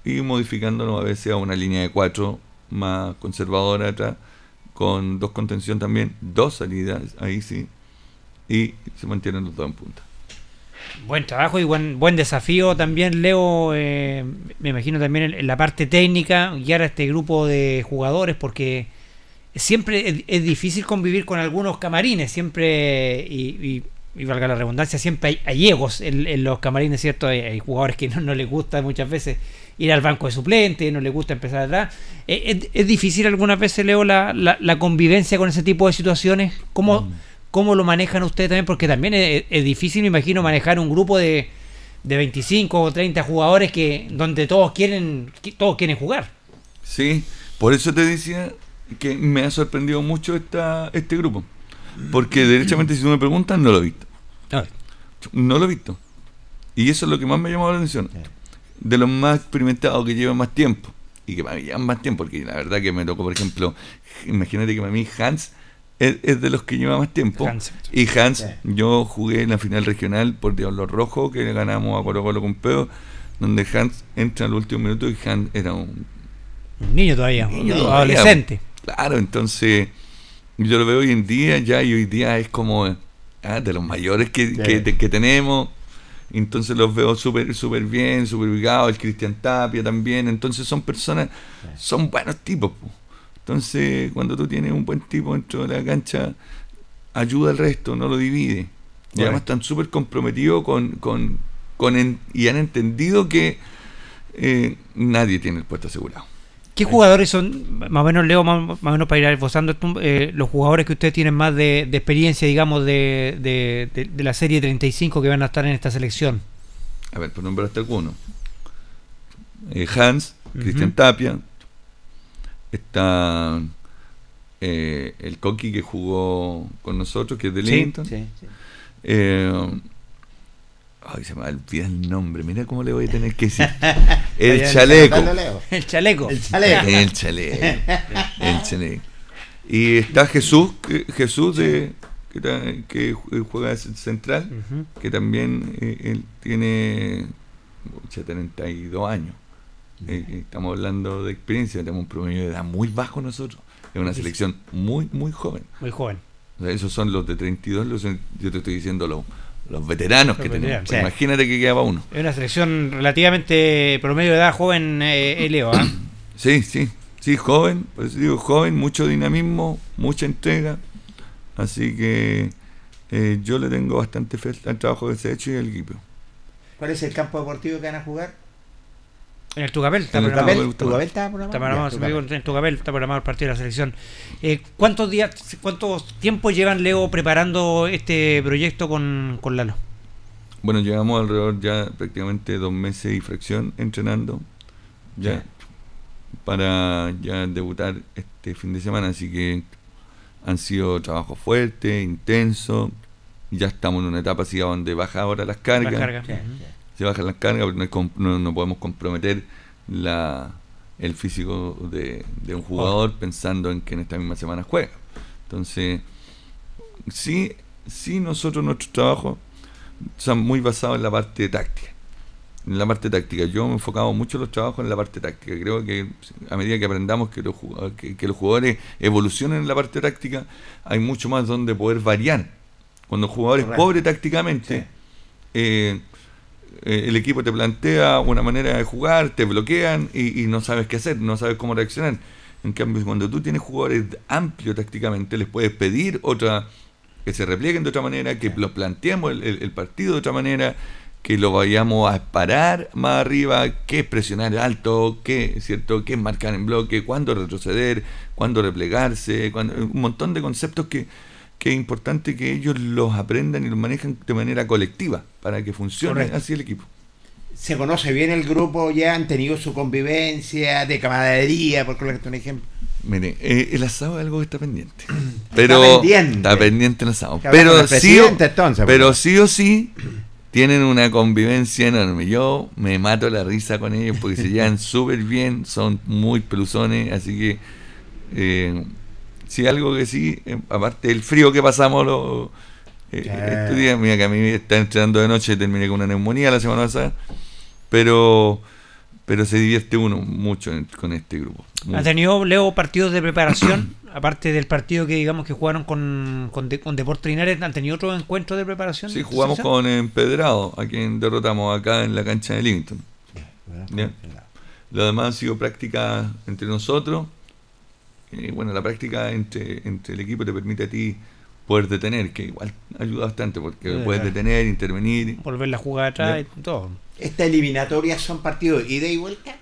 Y modificándonos a veces a una línea de 4 más conservadora atrás, con dos contención también, dos salidas, ahí sí, y se mantienen los dos en punta. Buen trabajo y buen, buen desafío también, Leo. Eh, me imagino también en, la parte técnica, guiar a este grupo de jugadores, porque siempre es, difícil convivir con algunos camarines, siempre, y, valga la redundancia, siempre hay, egos en, los camarines, ¿cierto? Hay, jugadores que no, les gusta muchas veces ir al banco de suplente, no les gusta empezar atrás. Eh, es, difícil algunas veces, Leo, la, la, convivencia con ese tipo de situaciones. ¿Cómo.? Mm ¿Cómo lo manejan ustedes también? Porque también es, difícil, me imagino, manejar un grupo de, de 25 o 30 jugadores que donde todos quieren todos quieren jugar. Sí, por eso te decía que me ha sorprendido mucho esta, este grupo. Porque *clears throat* derechamente si tú me preguntas, no lo he visto. No lo he visto. Y eso es lo que más me ha llamado la atención. De los más experimentados que llevan más tiempo. Y que me llevan más tiempo, porque la verdad que me tocó, por ejemplo, imagínate que para mí Hans es, de los que lleva más tiempo. Y Hans, yo jugué en la final regional por Diablo Rojo, que ganamos a Colo Colo con Peo, donde Hans entra al último minuto y Hans era un, un niño todavía, un adolescente. Claro, entonces yo lo veo hoy en día ya y hoy día es como ah, de los mayores que, que, tenemos. Entonces los veo súper super bien, súper ubicados. El Cristian Tapia también. Entonces son personas, son buenos tipos. Entonces cuando tú tienes un buen tipo dentro de la cancha, ayuda al resto, no lo divide. Y además están súper comprometidos con, con, con y han entendido que eh, nadie tiene el puesto asegurado. ¿Qué jugadores son, más o menos leo, más, o menos para ir esbozando, eh, los jugadores que ustedes tienen más de, experiencia, digamos, de, de, la serie 35 que van a estar en esta selección? A ver, por nombraste alguno. Eh, Hans, Cristian Tapia, está eh, el Coqui que jugó con nosotros, que es de Linton. Sí, sí, Ay, se me olvida el nombre. Mira cómo le voy a tener que decir. *laughs* El chaleco. *laughs* El chaleco. El chaleco. El chaleco. El chaleco. Y está Jesús, Jesús de, que, juega central, que también eh, él tiene 72 años. Eh, eh, estamos hablando de experiencia, tenemos un promedio de edad muy bajo nosotros. Es una selección muy, muy joven. Muy joven. esos son los de 32, los, yo te estoy diciendo los los veteranos que tenemos. Imagínate que quedaba uno. Es una selección relativamente promedio de edad joven, eh, Leo. ¿ah? *clears throat* sí, sí, sí, joven, pues digo joven, mucho dinamismo, mucha entrega. Así que eh, yo le tengo bastante fe al trabajo que se ha hecho y al equipo. ¿Cuál es el campo deportivo que van a jugar? En el Tugapel está programado. Tugapel está programado. En el Tugapel está programado el partido de la selección. Eh, ¿Cuántos días, cuántos tiempos llevan Leo preparando este proyecto con, con Lalo? Bueno, llevamos alrededor ya prácticamente dos meses y fracción entrenando ya para ya debutar este fin de semana, así que han sido trabajos fuertes, intensos, ya estamos en una etapa así donde baja ahora las cargas. Las se bajan las cargas, porque no, podemos comprometer la, el físico de, un jugador pensando en que en esta misma semana juega. Entonces, sí, sí nosotros nuestro trabajo son muy basados en la parte táctica. En la parte táctica. Yo me he enfocado mucho los trabajos en la parte táctica. Creo que a medida que aprendamos que los, que, los jugadores evolucionen en la parte táctica, hay mucho más donde poder variar. Cuando el jugador es pobre tácticamente, eh, eh, el equipo te plantea una manera de jugar, te bloquean y, no sabes qué hacer, no sabes cómo reaccionar. En cambio, cuando tú tienes jugadores amplios tácticamente, les puedes pedir otra que se replieguen de otra manera, que los planteemos el, partido de otra manera, que lo vayamos a parar más arriba, qué es presionar alto, qué, ¿cierto? qué es marcar en bloque, cuándo retroceder, cuándo replegarse, un montón de conceptos que, que es importante que ellos los aprendan y los manejen de manera colectiva para que funcione así el equipo. Se conoce bien el grupo, ya han tenido su convivencia de camaradería, por ejemplo, un ejemplo. Mire, eh, el asado es algo que está pendiente. Pero está pendiente, está pendiente el asado. Pero sí, o, entonces, pero pues. sí o sí tienen una convivencia enorme. Yo me mato la risa con ellos porque se llevan *laughs* súper bien, son muy peluzones, así que eh, Sí, algo que sí, eh, aparte del frío que pasamos los, eh, estos días, mira que a mí me está entrenando de noche, terminé con una neumonía la semana pasada, pero pero se divierte uno mucho con este grupo. ¿Ha tenido, Leo, partidos de preparación? *clears throat* aparte del partido que digamos que jugaron con, con, Deportes Linares, ¿han tenido otro encuentro de preparación? Sí, jugamos con Empedrado, a quien derrotamos acá en la cancha de Livington. Lo demás ha sido práctica entre nosotros eh, bueno, la práctica entre, entre el equipo te permite a ti poder detener, que igual ayuda bastante porque puedes detener, intervenir. Volver la jugada atrás y todo. ¿Estas eliminatorias son partidos ida y vuelta?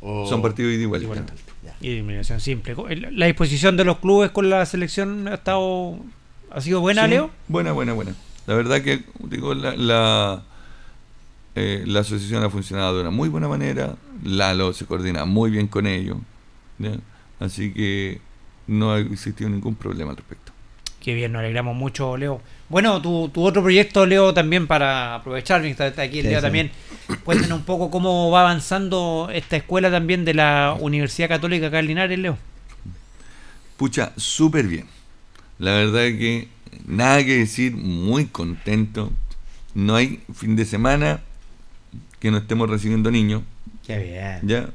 Son partidos ida y vuelta. Y eliminación simple. La disposición de los clubes con la selección ha estado ¿Ha sido buena, Leo? Buena, buena, buena. La verdad que, digo, la, la, eh, la, asociación ha funcionado de una muy buena manera. Lalo se coordina muy bien con ellos. Así que no ha existido ningún problema al respecto. Qué bien, nos alegramos mucho, Leo. Bueno, tu, tu otro proyecto, Leo, también para aprovechar, está, aquí el Leo también, cuéntanos un poco cómo va avanzando esta escuela también de la Universidad Católica acá Leo. Pucha, súper bien. La verdad es que nada que decir, muy contento. No hay fin de semana que no estemos recibiendo niños. Qué bien. Ya.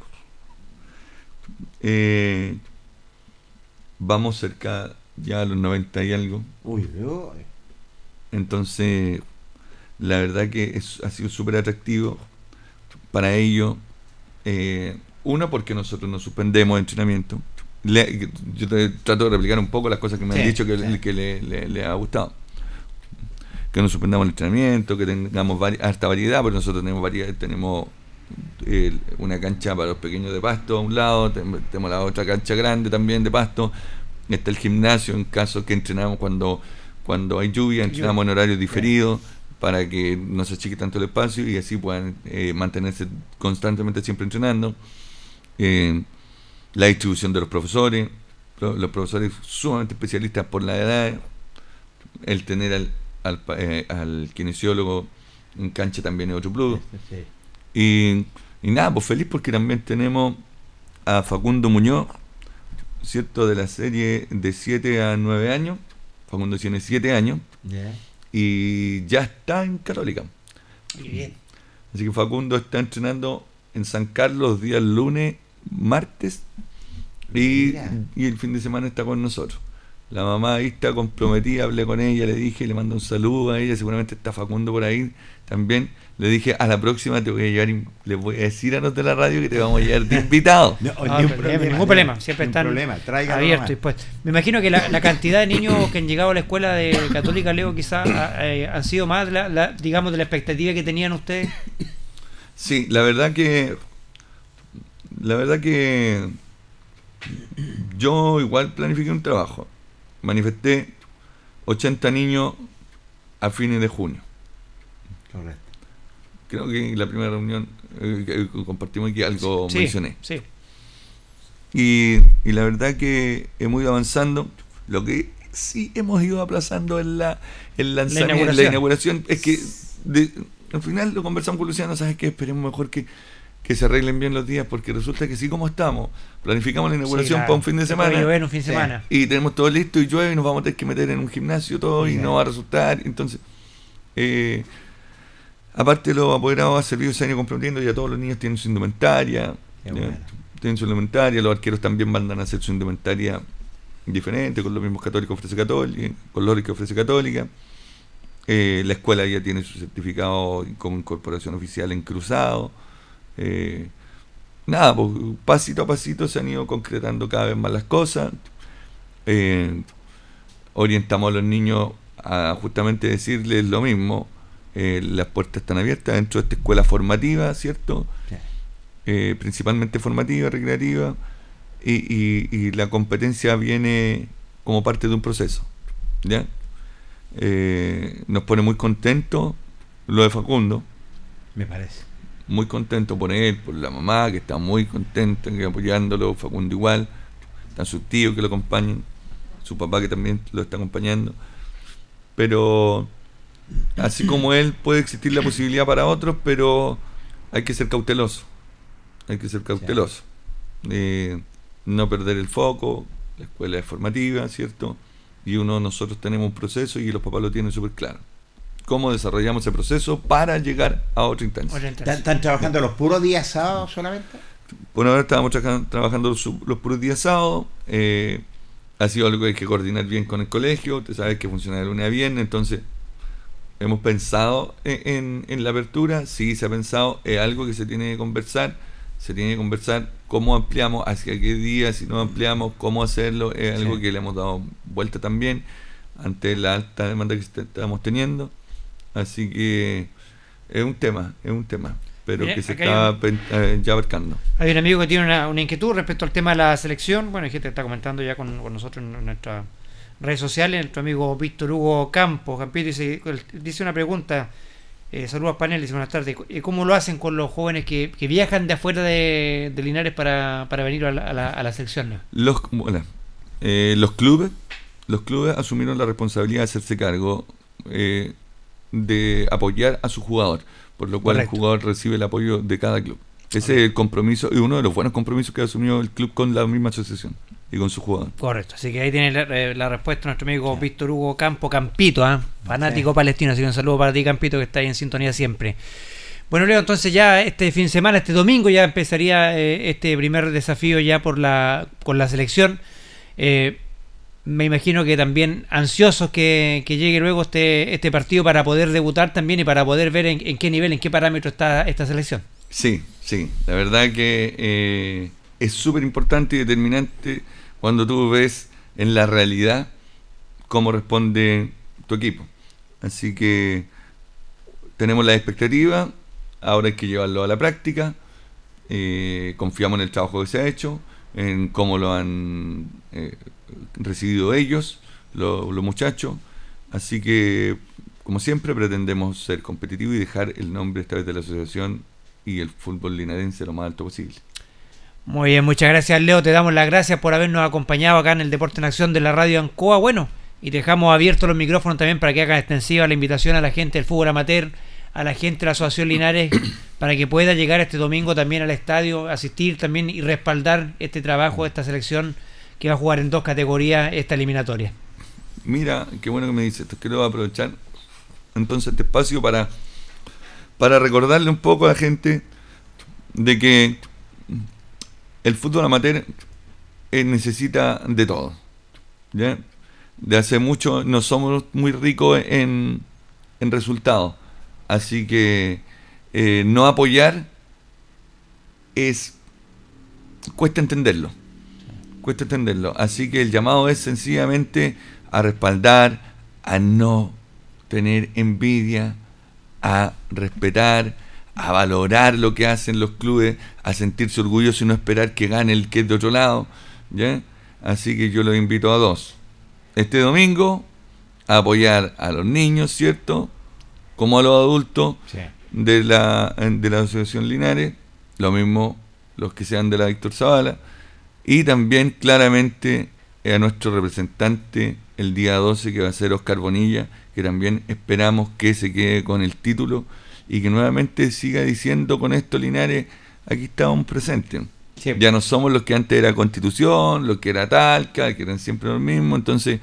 Eh, vamos cerca ya a los 90 y algo. Uy, uy. Entonces, la verdad que ha sido súper atractivo para ello. Eh, uno, porque nosotros nos suspendemos de entrenamiento. yo trato de replicar un poco las cosas que me han dicho que, le, ha gustado. Que nos suspendamos el entrenamiento, que tengamos harta variedad, porque nosotros tenemos variedad, tenemos eh, una cancha para los pequeños de pasto a un lado, tenemos la otra cancha grande también de pasto, está el gimnasio en caso que entrenamos cuando cuando hay lluvia, entrenamos en horario diferido para que no se achique tanto el espacio y así puedan eh, mantenerse constantemente siempre entrenando. Eh, la distribución de los profesores, los profesores sumamente especialistas por la edad, el tener al, al, eh, al kinesiólogo en cancha también es otro plus. Y, y nada, pues feliz porque también tenemos a Facundo Muñoz, ¿cierto? De la serie de 7 a 9 años, Facundo tiene 7 años y ya está en Católica. Muy bien. Así que Facundo está entrenando en San Carlos días lunes, martes y, y, el fin de semana está con nosotros. La mamá ahí está comprometida, hablé con ella, le dije, le mando un saludo a ella, seguramente está Facundo por ahí también le dije, a la próxima te voy a llevar, le voy a decir a los de la radio que te vamos a llevar de invitado. *laughs* No, ningún, problema, ningún problema, siempre están abiertos. Dispuestos. Me imagino que la, cantidad de niños que han llegado a la escuela de Católica Leo quizás eh, han sido más, la, digamos, de la expectativa que tenían ustedes. Sí, la verdad que, la verdad que yo igual planifiqué un trabajo. Manifesté 80 niños a fines de junio. Correcto creo que la primera reunión eh, compartimos aquí algo mencioné. Sí. Y, y, la verdad que hemos ido avanzando. Lo que sí hemos ido aplazando en la, el lanzamiento, la inauguración. es que al final lo conversamos con Luciano, ¿sabes qué? Esperemos mejor que, que se arreglen bien los días, porque resulta que sí como estamos, planificamos la inauguración para un fin de semana. un fin de semana. Y tenemos todo listo y llueve y nos vamos a tener que meter en un gimnasio todo y no va a resultar. Entonces, eh, Aparte, los apoderados ha servido ese año comprometiendo, ya todos los niños tienen su indumentaria. Tienen su indumentaria, los arqueros también mandan a hacer su indumentaria diferente, con los mismos católicos ofrece católica, con los que ofrece católica. Eh, la escuela ya tiene su certificado como incorporación oficial en cruzado. Eh, nada, pues, pasito a pasito se han ido concretando cada vez más las cosas. Eh, orientamos a los niños a justamente decirles lo mismo, eh, las puertas están abiertas dentro de esta escuela formativa, ¿cierto? Eh, principalmente formativa, recreativa, y, la competencia viene como parte de un proceso. ¿ya? Eh, nos pone muy contento lo de Facundo. Me parece. Muy contento por él, por la mamá, que está muy contenta, apoyándolo, Facundo igual, están sus tíos que lo acompañan, su papá que también lo está acompañando. Pero Así como él puede existir la posibilidad para otros, pero hay que ser cauteloso. Hay que ser cauteloso. Eh, no perder el foco, la escuela es formativa, ¿cierto? Y uno, nosotros tenemos un proceso y los papás lo tienen súper claro. ¿Cómo desarrollamos ese proceso para llegar a otra instancia? ¿Están, trabajando los puros días sábados solamente? Bueno, ahora estábamos trabajando los, puros días sábados. Eh, ha sido algo que hay que coordinar bien con el colegio. Usted sabe que funciona de lunes a viernes, entonces Hemos pensado en, la apertura, sí se ha pensado, es algo que se tiene que conversar, se tiene que conversar cómo ampliamos, hacia qué día, si no ampliamos, cómo hacerlo, es algo que le hemos dado vuelta también ante la alta demanda que estamos teniendo. Así que es un tema, es un tema, pero que se está eh, ya abarcando. Hay un amigo que tiene una, inquietud respecto al tema de la selección, bueno, hay gente que está comentando ya con, nosotros en nuestra redes sociales, nuestro amigo Víctor Hugo Campos. Campito dice, dice una pregunta. Eh, saludos panel, dice buenas tardes. Eh, ¿Cómo lo hacen con los jóvenes que, viajan de afuera de, Linares para, venir a la, a la, sección? Los, eh, los clubes los clubes asumieron la responsabilidad de hacerse cargo eh, de apoyar a su jugador, por lo cual el jugador recibe el apoyo de cada club. Ese es el compromiso y uno de los buenos compromisos que ha asumido el club con la misma asociación y con su jugador. Correcto, así que ahí tiene la, eh, respuesta nuestro amigo Víctor Hugo Campo Campito, ¿eh? fanático palestino, así que un saludo para ti Campito que está ahí en sintonía siempre. Bueno, Leo, entonces ya este fin de semana, este domingo ya empezaría eh, este primer desafío ya por la con la selección. Eh, me imagino que también ansiosos que, llegue luego este, este partido para poder debutar también y para poder ver en, qué nivel, en qué parámetro está esta selección. Sí, sí, la verdad que eh, es súper importante y determinante cuando tú ves en la realidad cómo responde tu equipo. Así que tenemos la expectativa, ahora hay que llevarlo a la práctica, eh, confiamos en el trabajo que se ha hecho, en cómo lo han... Eh, recibido ellos, los muchachos. Así que, como siempre, pretendemos ser competitivos y dejar el nombre esta vez de la asociación y el fútbol linarense lo más alto posible. Muy bien, muchas gracias Leo, te damos las gracias por habernos acompañado acá en el Deporte en Acción de la Radio Ancoa. Bueno, y dejamos abiertos los micrófonos también para que haga extensiva la invitación a la gente del fútbol amateur, a la gente de la Asociación Linares, *coughs* para que pueda llegar este domingo también al estadio, asistir también y respaldar este trabajo de esta selección que va a jugar en dos categorías esta eliminatoria. Mira, qué bueno que me dices esto, quiero aprovechar entonces este espacio para, para recordarle un poco a la gente de que el fútbol amateur eh, necesita de todo. De hace mucho no somos muy ricos en, en resultados. Así que eh, no apoyar es cuesta entenderlo cuesta entenderlo. Así que el llamado es sencillamente a respaldar, a no tener envidia, a respetar, a valorar lo que hacen los clubes, a sentirse orgullosos y no esperar que gane el que es de otro lado. ¿ya? Así que yo los invito a dos. Este domingo, a apoyar a los niños, ¿cierto? Como a los adultos de, la, de la Asociación Linares. Lo mismo los que sean de la Víctor Zavala y también claramente a nuestro representante el día 12 que va a ser Oscar Bonilla, que también esperamos que se quede con el título y que nuevamente siga diciendo con esto Linares, aquí estamos presentes. Ya no somos los que antes era Constitución, los que era Talca, que eran siempre los mismos. Entonces,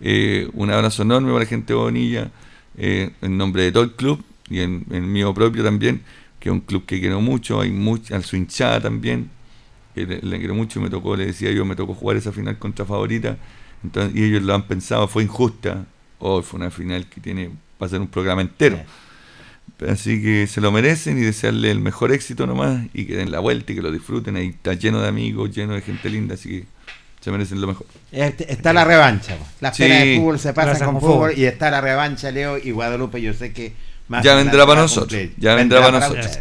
eh, un abrazo enorme para la gente de Bonilla, eh, en nombre de todo el club y en, en mío propio también, que es un club que quiero mucho, hay mucha, al su hinchada también, que le, quiero mucho, me tocó, le decía yo, me tocó jugar esa final contra favorita, entonces, y ellos lo han pensado, fue injusta, hoy fue una final que tiene, va a ser un programa entero. Así que se lo merecen y desearle el mejor éxito nomás y que den la vuelta y que lo disfruten. Ahí está lleno de amigos, lleno de gente linda, así que se merecen lo mejor. Este, está la revancha. Las penas de fútbol se pasan con fútbol, y está la revancha, Leo y Guadalupe. Yo sé que más ya vendrá para nosotros. Ya vendrá, para nosotros.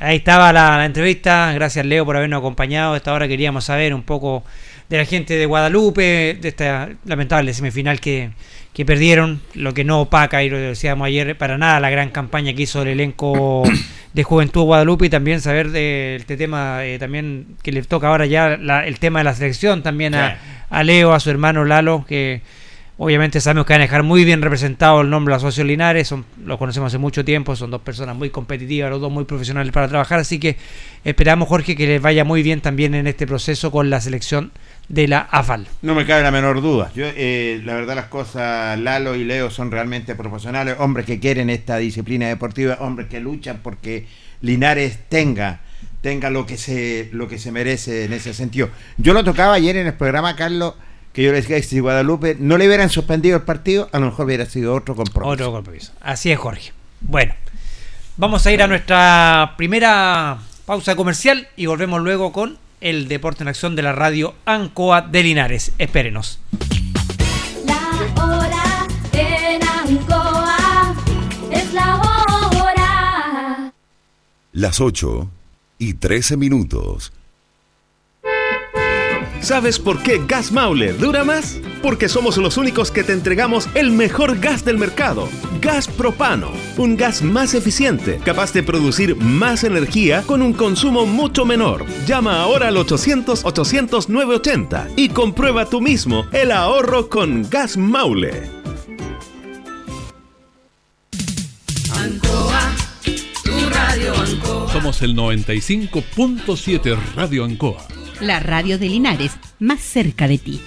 Ahí estaba la, entrevista. Gracias, Leo, por habernos acompañado. esta hora queríamos saber un poco de la gente de Guadalupe, de esta lamentable semifinal que, que perdieron, lo que no opaca, y lo decíamos ayer, para nada la gran campaña que hizo el elenco *coughs* de Juventud Guadalupe y también saber de este tema, eh, también que le toca ahora ya el tema de la selección, también a, a Leo, a su hermano Lalo, que Obviamente sabemos que van a dejar muy bien representado el nombre de Asociación Linares, son, los conocemos hace mucho tiempo, son dos personas muy competitivas, los dos muy profesionales para trabajar, así que esperamos Jorge que les vaya muy bien también en este proceso con la selección de la AFAL. No me cabe la menor duda. Yo, eh, la verdad las cosas, Lalo y Leo son realmente profesionales, hombres que quieren esta disciplina deportiva, hombres que luchan porque Linares tenga tenga lo que se lo que se merece en ese sentido. Yo lo tocaba ayer en el programa Carlos que yo les decía si Guadalupe no le hubieran suspendido el partido, a lo mejor hubiera sido otro compromiso. Otro compromiso. Así es, Jorge. Bueno, vamos a ir a nuestra primera pausa comercial y volvemos luego con el Deporte en Acción de la radio Ancoa de Linares. Espérenos. La hora en Ancoa es la hora. Las 8 y 13 minutos. ¿Sabes por qué Gas Mauler dura más? porque somos los únicos que te entregamos el mejor gas del mercado. Gas propano, un gas más eficiente, capaz de producir más energía con un consumo mucho menor. Llama ahora al 800-800-980 y comprueba tú mismo el ahorro con Gas Maule. Ancoa, tu radio Ancoa. Somos el 95.7 Radio Ancoa. La radio de Linares, más cerca de ti.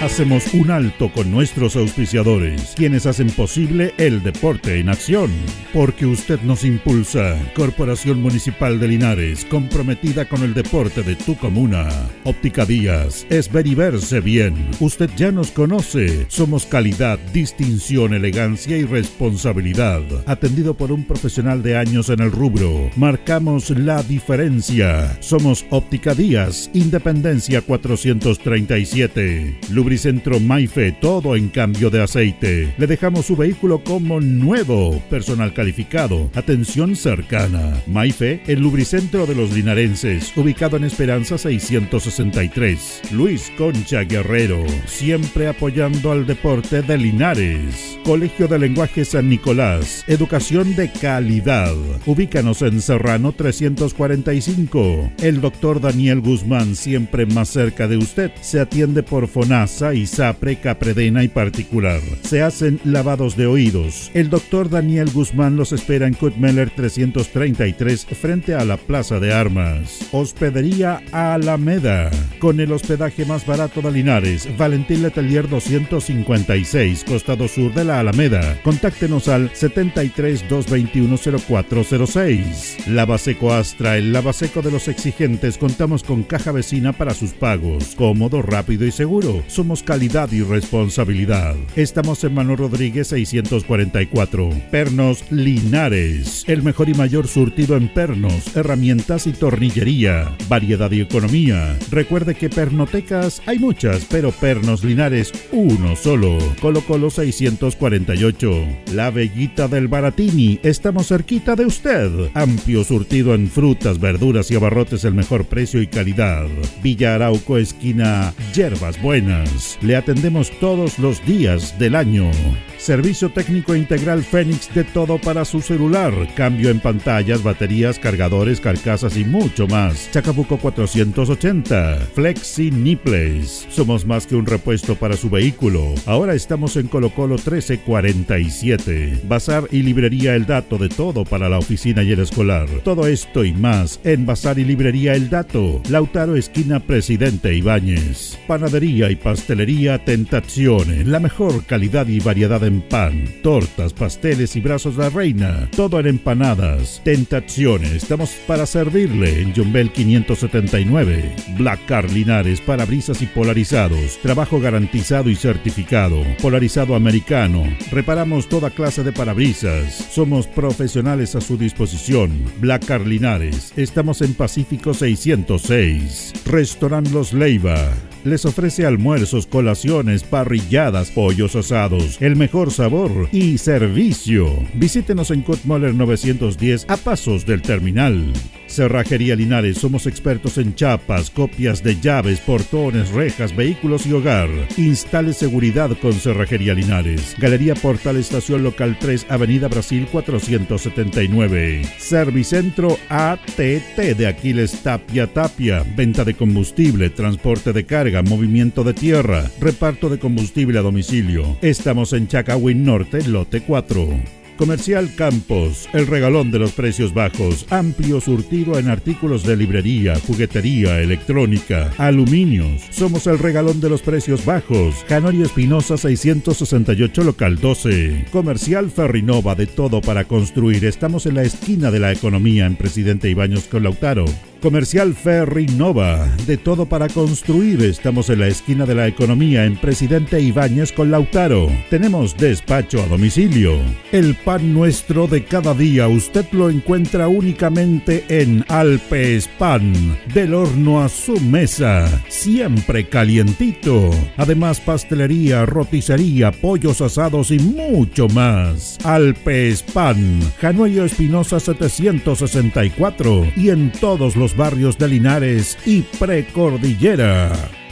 Hacemos un alto con nuestros auspiciadores, quienes hacen posible el deporte en acción. Porque usted nos impulsa. Corporación Municipal de Linares, comprometida con el deporte de tu comuna. Óptica Díaz, es ver y verse bien. Usted ya nos conoce. Somos calidad, distinción, elegancia y responsabilidad. Atendido por un profesional de años en el rubro. Marcamos la diferencia. Somos Óptica Díaz, Independencia 437. Lubricentro Maife, todo en cambio de aceite. Le dejamos su vehículo como nuevo, personal calificado, atención cercana. Maife, el lubricentro de los linarenses, ubicado en Esperanza 663. Luis Concha Guerrero, siempre apoyando al deporte de Linares. Colegio de Lenguaje San Nicolás, educación de calidad. Ubícanos en Serrano 345. El doctor Daniel Guzmán, siempre más cerca de usted, se atiende por FONAS ISAPRE, Capredena y particular. Se hacen lavados de oídos. El doctor Daniel Guzmán los espera en Kutmeller 333 frente a la Plaza de Armas. Hospedería Alameda. Con el hospedaje más barato de Linares. Valentín Letelier 256, costado sur de la Alameda. Contáctenos al 73 221 0406. Lavaseco Astra, el lavaseco de los exigentes. Contamos con caja vecina para sus pagos. Cómodo, rápido y seguro. Calidad y responsabilidad. Estamos en Manuel Rodríguez 644. Pernos Linares. El mejor y mayor surtido en pernos, herramientas y tornillería. Variedad y economía. Recuerde que pernotecas hay muchas, pero Pernos Linares uno solo. Colo Colo 648. La Bellita del Baratini. Estamos cerquita de usted. Amplio surtido en frutas, verduras y abarrotes el mejor precio y calidad. Villa Arauco, esquina Yerbas Buenas. Le atendemos todos los días del año. Servicio técnico integral Fénix de todo para su celular. Cambio en pantallas, baterías, cargadores, carcasas y mucho más. Chacabuco 480. Flexi Niples. Somos más que un repuesto para su vehículo. Ahora estamos en Colo Colo 1347. Bazar y librería El Dato de todo para la oficina y el escolar. Todo esto y más en Bazar y librería El Dato. Lautaro esquina Presidente Ibáñez. Panadería y pastelería Tentazione. La mejor calidad y variedad en pan, tortas, pasteles y brazos de la reina. Todo en empanadas. Tentaciones. Estamos para servirle en Jumbel 579. Black Car Linares, parabrisas y polarizados. Trabajo garantizado y certificado. Polarizado americano. Reparamos toda clase de parabrisas. Somos profesionales a su disposición. Black Car Linares. Estamos en Pacífico 606. Restaurant Los Leiva les ofrece almuerzos, colaciones, parrilladas, pollos asados, el mejor sabor y servicio. Visítenos en Kutmoller 910 a pasos del terminal. Cerrajería Linares, somos expertos en chapas, copias de llaves, portones, rejas, vehículos y hogar. Instale seguridad con Cerrajería Linares. Galería Portal Estación Local 3, Avenida Brasil 479. Servicentro ATT de Aquiles Tapia Tapia. Venta de combustible, transporte de carga, movimiento de tierra, reparto de combustible a domicilio. Estamos en Chacawin Norte, lote 4. Comercial Campos, el regalón de los precios bajos, amplio surtido en artículos de librería, juguetería, electrónica, aluminios. Somos el regalón de los precios bajos. Canorio Espinosa 668 local 12. Comercial Ferrinova de todo para construir. Estamos en la esquina de la economía en Presidente Ibaños con Lautaro. Comercial Ferry Nova, de todo para construir. Estamos en la esquina de la economía en Presidente Ibáñez con Lautaro. Tenemos despacho a domicilio. El pan nuestro de cada día usted lo encuentra únicamente en Alpes Pan, del horno a su mesa, siempre calientito. Además pastelería, roticería, pollos asados y mucho más. Alpes Pan, Januello Espinosa 764 y en todos los barrios de Linares y Precordillera.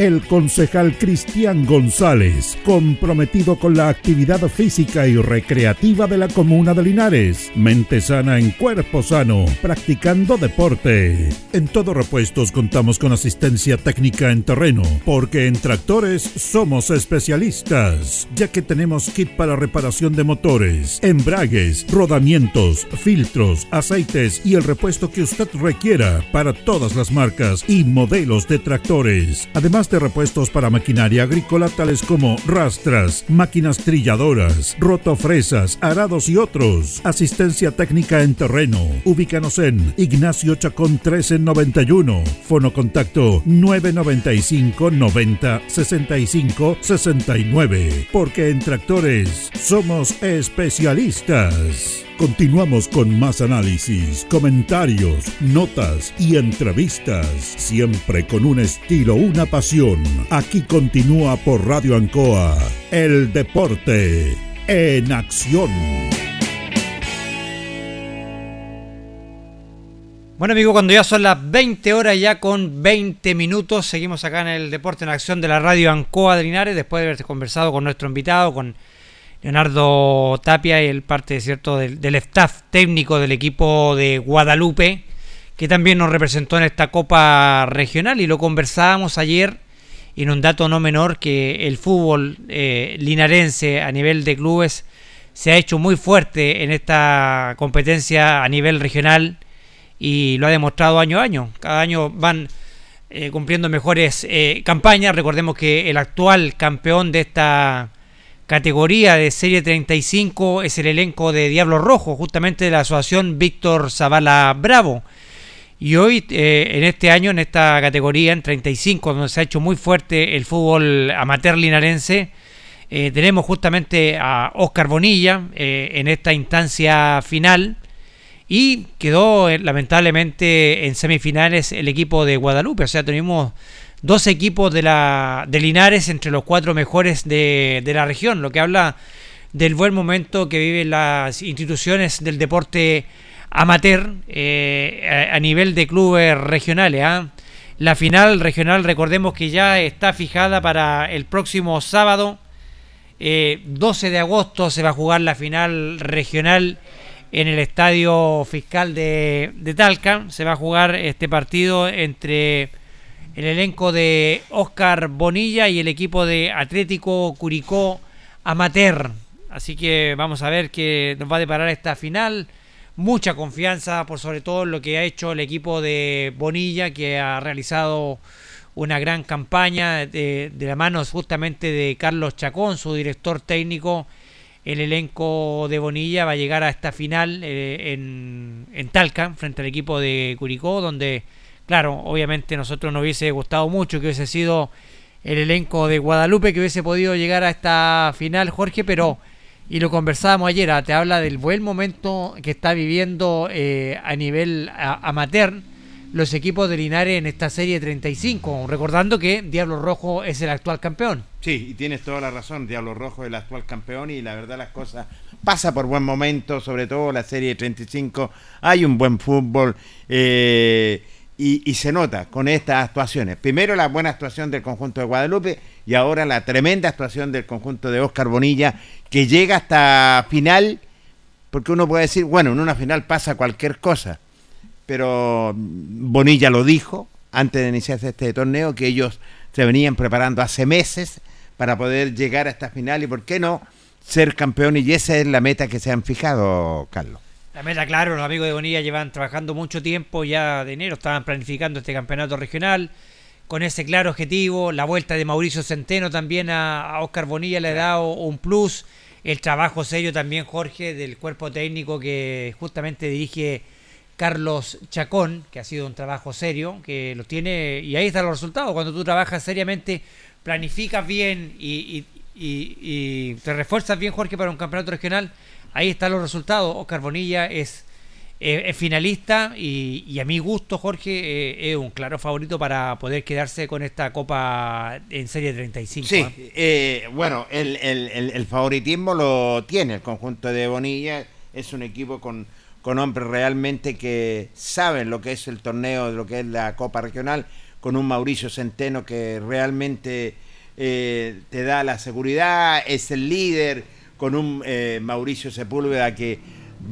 el concejal Cristian González, comprometido con la actividad física y recreativa de la comuna de Linares. Mente sana en cuerpo sano, practicando deporte. En Todo Repuestos contamos con asistencia técnica en terreno, porque en tractores somos especialistas, ya que tenemos kit para reparación de motores, embragues, rodamientos, filtros, aceites y el repuesto que usted requiera para todas las marcas y modelos de tractores. Además de repuestos para maquinaria agrícola tales como rastras, máquinas trilladoras, rotofresas, arados y otros. Asistencia técnica en terreno. Ubícanos en Ignacio Chacón 1391. Fono contacto 995 90 65 69. Porque en tractores somos especialistas. Continuamos con más análisis, comentarios, notas y entrevistas, siempre con un estilo, una pasión. Aquí continúa por Radio Ancoa, el deporte en acción. Bueno amigos, cuando ya son las 20 horas ya con 20 minutos, seguimos acá en el Deporte en Acción de la Radio Ancoa de Linares, después de haber conversado con nuestro invitado, con Leonardo Tapia y el parte cierto del, staff técnico del equipo de Guadalupe, que también nos representó en esta Copa Regional y lo conversábamos ayer en un dato no menor que el fútbol eh, linarense a nivel de clubes se ha hecho muy fuerte en esta competencia a nivel regional y lo ha demostrado año a año. Cada año van eh, cumpliendo mejores eh, campañas. Recordemos que el actual campeón de esta categoría de Serie 35 es el elenco de Diablo Rojo, justamente de la asociación Víctor Zavala Bravo. Y hoy, eh, en este año, en esta categoría, en 35, donde se ha hecho muy fuerte el fútbol amateur linarense, eh, tenemos justamente a Oscar Bonilla eh, en esta instancia final. Y quedó lamentablemente en semifinales el equipo de Guadalupe. O sea, tenemos dos equipos de, la, de Linares entre los cuatro mejores de, la región, lo que habla del buen momento que viven las instituciones del deporte amateur eh, a, nivel de clubes regionales. ¿ah? La final regional, recordemos que ya está fijada para el próximo sábado, 12 eh, de agosto, se va a jugar la final regional en el estadio fiscal de, de Talca. Se va a jugar este partido entre el elenco de Oscar Bonilla y el equipo de Atlético Curicó Amateur. Así que vamos a ver qué nos va a deparar esta final. Mucha confianza por sobre todo lo que ha hecho el equipo de Bonilla, que ha realizado una gran campaña de, la mano justamente de Carlos Chacón, su director técnico. El elenco de Bonilla va a llegar a esta final eh, en, en Talca, frente al equipo de Curicó, donde Claro, obviamente nosotros nos hubiese gustado mucho que hubiese sido el elenco de Guadalupe que hubiese podido llegar a esta final, Jorge, pero, y lo conversábamos ayer, ah, te habla del buen momento que está viviendo eh, a nivel amateur los equipos de Linares en esta serie 35, recordando que Diablo Rojo es el actual campeón. Sí, y tienes toda la razón, Diablo Rojo es el actual campeón y la verdad las cosas pasa por buen momento, sobre todo la serie 35, hay un buen fútbol. Eh, y, se nota con estas actuaciones. Primero la buena actuación del conjunto de Guadalupe y ahora la tremenda actuación del conjunto de Oscar Bonilla que llega hasta final, porque uno puede decir, bueno, en una final pasa cualquier cosa, pero Bonilla lo dijo antes de iniciarse este torneo, que ellos se venían preparando hace meses para poder llegar a esta final y, ¿por qué no?, ser campeón y esa es la meta que se han fijado, Carlos. La meta, claro, los amigos de Bonilla llevan trabajando mucho tiempo, ya de enero estaban planificando este campeonato regional con ese claro objetivo. La vuelta de Mauricio Centeno también a, Oscar Bonilla le ha dado un plus. El trabajo serio también, Jorge, del cuerpo técnico que justamente dirige Carlos Chacón, que ha sido un trabajo serio, que lo tiene, y ahí están los resultados. Cuando tú trabajas seriamente, planificas bien y, y, te refuerzas bien, Jorge, para un campeonato regional. Ahí están los resultados. Oscar Bonilla es, es finalista y, a mi gusto, Jorge, eh, es un claro favorito para poder quedarse con esta Copa en Serie 35. Sí, ¿eh? Eh, bueno, el, el, favoritismo lo tiene el conjunto de Bonilla. Es un equipo con, con hombres realmente que saben lo que es el torneo, lo que es la Copa Regional, con un Mauricio Centeno que realmente eh, te da la seguridad, es el líder, con un eh, Mauricio Sepúlveda que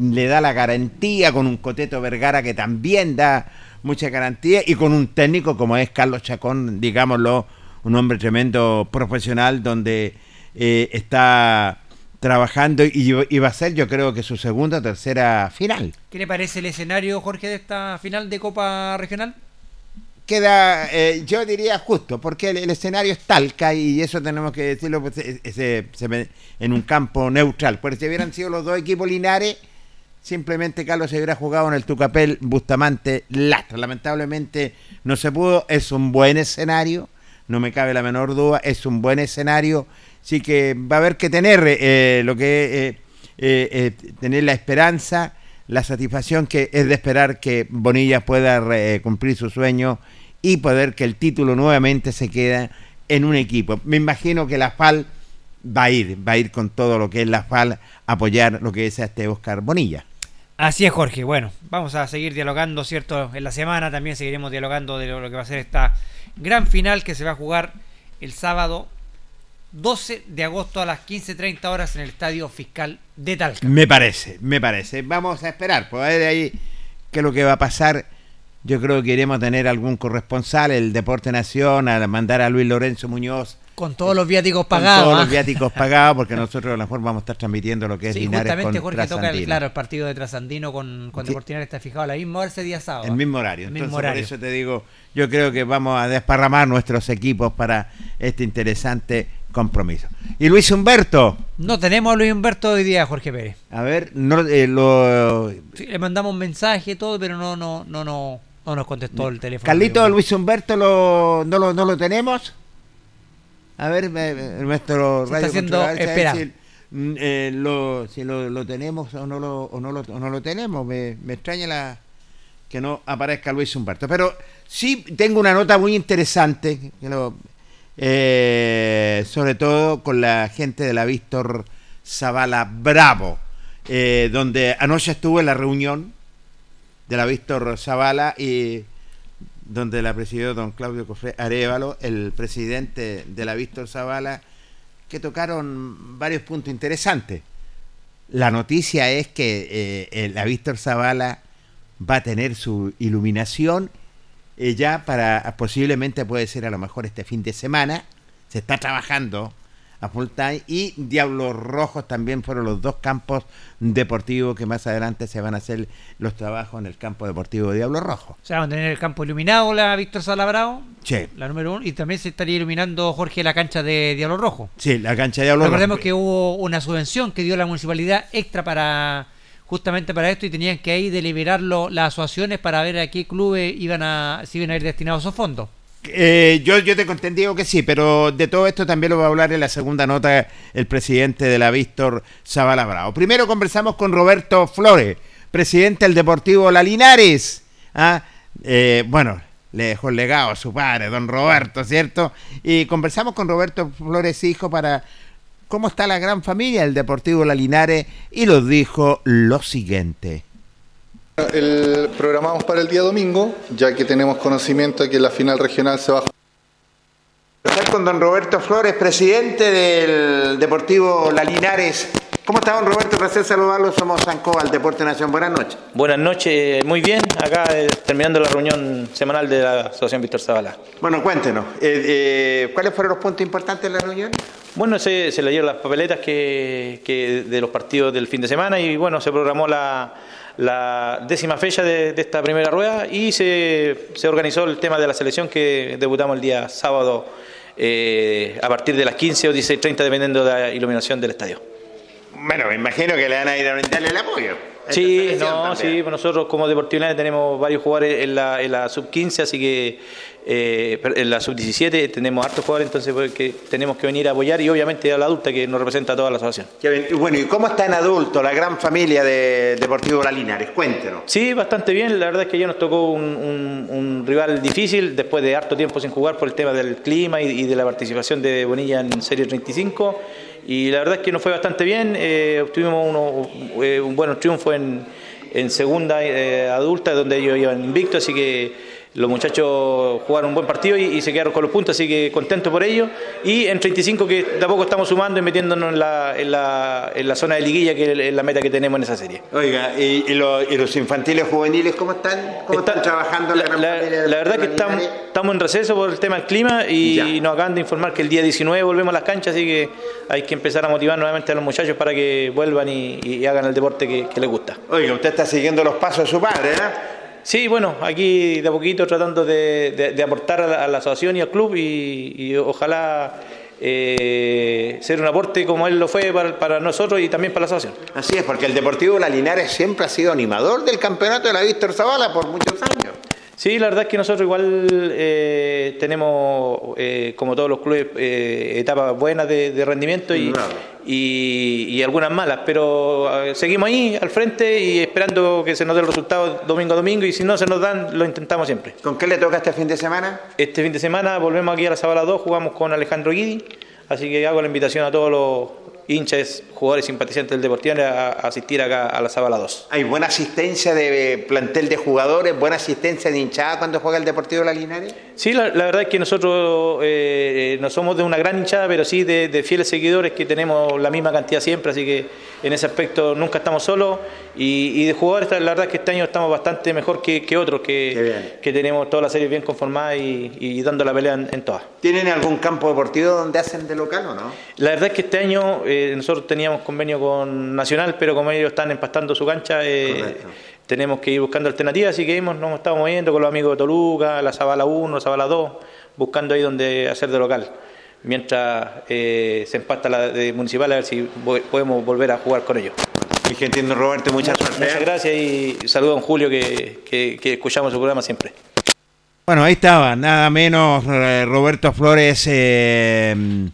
le da la garantía, con un Coteto Vergara que también da mucha garantía y con un técnico como es Carlos Chacón, digámoslo, un hombre tremendo profesional donde eh, está trabajando y, va a ser yo creo que su segunda o tercera final. ¿Qué le parece el escenario, Jorge, de esta final de Copa Regional? Queda, eh, yo diría justo, porque el, escenario es Talca y eso tenemos que decirlo pues, en un campo neutral. Porque si hubieran sido los dos equipos linares, simplemente Carlos se hubiera jugado en el Tucapel Bustamante Lastra. Lamentablemente no se pudo, es un buen escenario, no me cabe la menor duda, es un buen escenario, sí que va a haber que tener eh, lo que eh, tener la esperanza la satisfacción que es de esperar que Bonilla pueda cumplir su sueño y poder que el título nuevamente se quede en un equipo. Me imagino que la FAL va a ir, va a ir con todo lo que es la FAL, apoyar lo que es este Oscar Bonilla. Así es, Jorge. Bueno, vamos a seguir dialogando, ¿cierto? En la semana también seguiremos dialogando de lo que va a ser esta gran final que se va a jugar el sábado 12 de agosto a las 15.30 horas en el Estadio Fiscal de Talca. Me parece, me parece. Vamos a esperar, pues de ahí qué es lo que va a pasar yo creo que iremos a tener algún corresponsal, el Deporte Nación, a mandar a Luis Lorenzo Muñoz. Con todos los viáticos pagados. Con todos los viáticos *laughs* pagados, porque nosotros a lo mejor vamos a estar transmitiendo lo que es sí, Linares justamente Jorge toca el, claro, el partido de Trasandino con, con Deportivo está fijado a la misma hora ese día sábado. El mismo horario. Entonces, por eso te digo, yo creo que vamos a desparramar nuestros equipos para este interesante compromiso. ¿Y Luis Humberto? No tenemos a Luis Humberto hoy día, Jorge Pérez. A ver, no eh, lo... le mandamos un mensaje y todo, pero no, no, no, no no nos contestó el teléfono. Carlito Luis Humberto lo, no, lo, no lo tenemos. A ver, nuestro radio está haciendo espera. Si, mm, eh, lo, si lo, lo, tenemos o no lo, o no lo, o no lo tenemos. Me, me extraña la, que no aparezca Luis Humberto. Pero sí tengo una nota muy interesante, eh, sobre todo con la gente de la Víctor Zavala Bravo, eh, donde anoche estuve en la reunión de la Víctor Zavala y donde la presidió don Claudio Cofre Arevalo, el presidente de la Víctor Zavala, que tocaron varios puntos interesantes. La noticia es que eh, la Víctor Zavala va a tener su iluminación eh, ya para posiblemente puede ser a lo mejor este fin de semana. Se está trabajando a full time y Diablos Rojos también fueron los dos campos deportivos que más adelante se van a hacer los trabajos en el campo deportivo de Diablos Rojos. O sea, van a tener el campo iluminado la Víctor Salabrao, sí. la número uno, y también se estaría iluminando Jorge la cancha de Diablos Rojos. Sí, la cancha de Diablos Rojos. Recordemos que hubo una subvención que dio la municipalidad extra para justamente para esto y tenían que ahí deliberarlo las asociaciones para ver a qué clubes iban a, si iban a ir destinados esos fondos. Eh, yo, yo te conté, que sí, pero de todo esto también lo va a hablar en la segunda nota el presidente de la Víctor Zavala Bravo. Primero conversamos con Roberto Flores, presidente del Deportivo La Linares. ¿ah? Eh, bueno, le dejó el legado a su padre, don Roberto, ¿cierto? Y conversamos con Roberto Flores, hijo, para cómo está la gran familia del Deportivo La Linares y nos dijo lo siguiente. El programamos para el día domingo, ya que tenemos conocimiento de que la final regional se va a con don Roberto Flores, presidente del Deportivo La Linares. ¿Cómo está, don Roberto? Placer saludarlo. Somos Sancoa, Deporte Nación. Buenas noches. Buenas noches, muy bien. Acá eh, terminando la reunión semanal de la Asociación Víctor Zavala. Bueno, cuéntenos, eh, eh, ¿cuáles fueron los puntos importantes de la reunión? Bueno, se, se leyeron las papeletas que, de los partidos del fin de semana y bueno, se programó la, la décima fecha de, esta primera rueda y se, se, organizó el tema de la selección que debutamos el día sábado eh, a partir de las 15 o 16.30 dependiendo de la iluminación del estadio. Bueno, me imagino que le van a ir a brindarle el apoyo. Sí, no, sí, pues nosotros como Deportivo tenemos varios jugadores en la, en la sub-15, así que eh, en la sub-17 tenemos hartos jugadores, entonces pues, que tenemos que venir a apoyar y obviamente a la adulta que nos representa a toda la asociación. Bueno, ¿y cómo está en adulto la gran familia de Deportivo La Linares? Cuéntenos. Sí, bastante bien, la verdad es que ya nos tocó un, rival difícil después de harto tiempo sin jugar por el tema del clima y, de la participación de Bonilla en Serie 35 y la verdad es que nos fue bastante bien, eh, obtuvimos eh, un buen triunfo en, segunda adulta donde ellos iban invictos, así que los muchachos jugaron un buen partido y, se quedaron con los puntos, así que contento por ello. Y en 35 que de a poco estamos sumando y metiéndonos en la, en la, en la zona de liguilla, que es la meta que tenemos en esa serie. Oiga, ¿y, los infantiles juveniles cómo están? ¿Cómo están trabajando la, la, la verdad que estamos, estamos en receso por el tema del clima y, nos acaban de informar que el día 19 volvemos a las canchas, así que hay que empezar a motivar nuevamente a los muchachos para que vuelvan y, hagan el deporte que, que les gusta. Oiga, usted está siguiendo los pasos de su padre, ¿eh? Sí, bueno, aquí de a poquito tratando de, aportar a la, asociación y al club y, ojalá eh, ser un aporte como él lo fue para, nosotros y también para la asociación. Así es, porque el Deportivo La Linares siempre ha sido animador del campeonato de la Víctor Zavala por muchos años. Sí, la verdad es que nosotros igual eh, tenemos, eh, como todos los clubes, eh, etapas buenas de, rendimiento y, y, algunas malas, pero seguimos ahí al frente y esperando que se nos dé el resultado domingo a domingo y si no se nos dan, lo intentamos siempre. ¿Con qué le toca este fin de semana? Este fin de semana volvemos aquí a la Zabala 2, jugamos con Alejandro Guidi, así que hago la invitación a todos los hinchas, jugadores simpatizantes del Deportivo a, asistir acá a la Zabala 2. ¿Hay buena asistencia de plantel de jugadores, buena asistencia de hinchada cuando juega el Deportivo de la Linares? Sí, la, verdad es que nosotros eh, no somos de una gran hinchada, pero sí de, fieles seguidores que tenemos la misma cantidad siempre, así que en ese aspecto nunca estamos solos. Y, de jugadores, la verdad es que este año estamos bastante mejor que, otros, que, que, tenemos todas las series bien conformadas y, dando la pelea en, todas. ¿Tienen algún campo deportivo donde hacen de local o no? La verdad es que este año eh, nosotros teníamos convenio con Nacional, pero como ellos están empastando su cancha, eh, tenemos que ir buscando alternativas, así que hemos, nos estamos moviendo con los amigos de Toluca, la Zabala 1, Zabala 2, buscando ahí donde hacer de local. Mientras eh, se empasta la de municipal, a ver si podemos volver a jugar con ellos. Y que entiendo, Roberto, muchas gracias. Muchas gracias y saludo a don Julio, que, que, escuchamos su programa siempre. Bueno, ahí estaba, nada menos eh, Roberto Flores. Eh,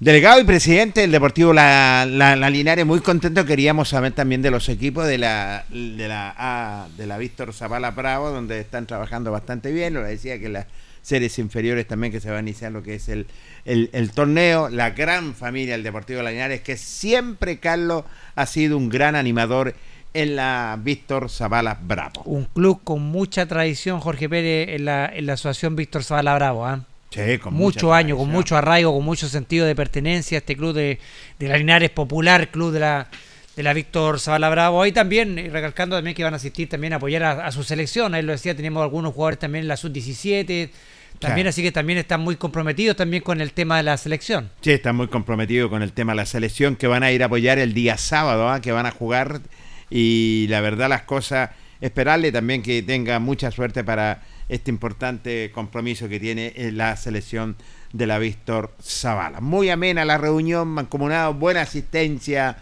Delegado y presidente del Deportivo La, la, Linares, muy contento. Queríamos saber también de los equipos de la de la, de la Víctor Zavala Bravo, donde están trabajando bastante bien. Lo decía que las series inferiores también que se va a iniciar lo que es el, el, torneo. La gran familia del Deportivo Linares, que siempre, Carlos, ha sido un gran animador en la Víctor Zavala Bravo. Un club con mucha tradición, Jorge Pérez, en la, en la Asociación Víctor Zavala Bravo. ¿ah? con muchos años, con mucho arraigo, con mucho sentido de pertenencia a este club de, de la Linares Popular, club de la, de la Víctor Zavala Bravo. Ahí también, eh, recalcando también que van a asistir también a apoyar a, su selección. Ahí lo decía, tenemos algunos jugadores también en la sub-17. También, así que también están muy comprometidos también con el tema de la selección. Sí, están muy comprometidos con el tema de la selección, que van a ir a apoyar el día sábado, ¿ah? que van a jugar. Y la verdad, las cosas, esperarle también que tenga mucha suerte para este importante compromiso que tiene la selección de la Víctor Zavala. Muy amena la reunión, mancomunado, buena asistencia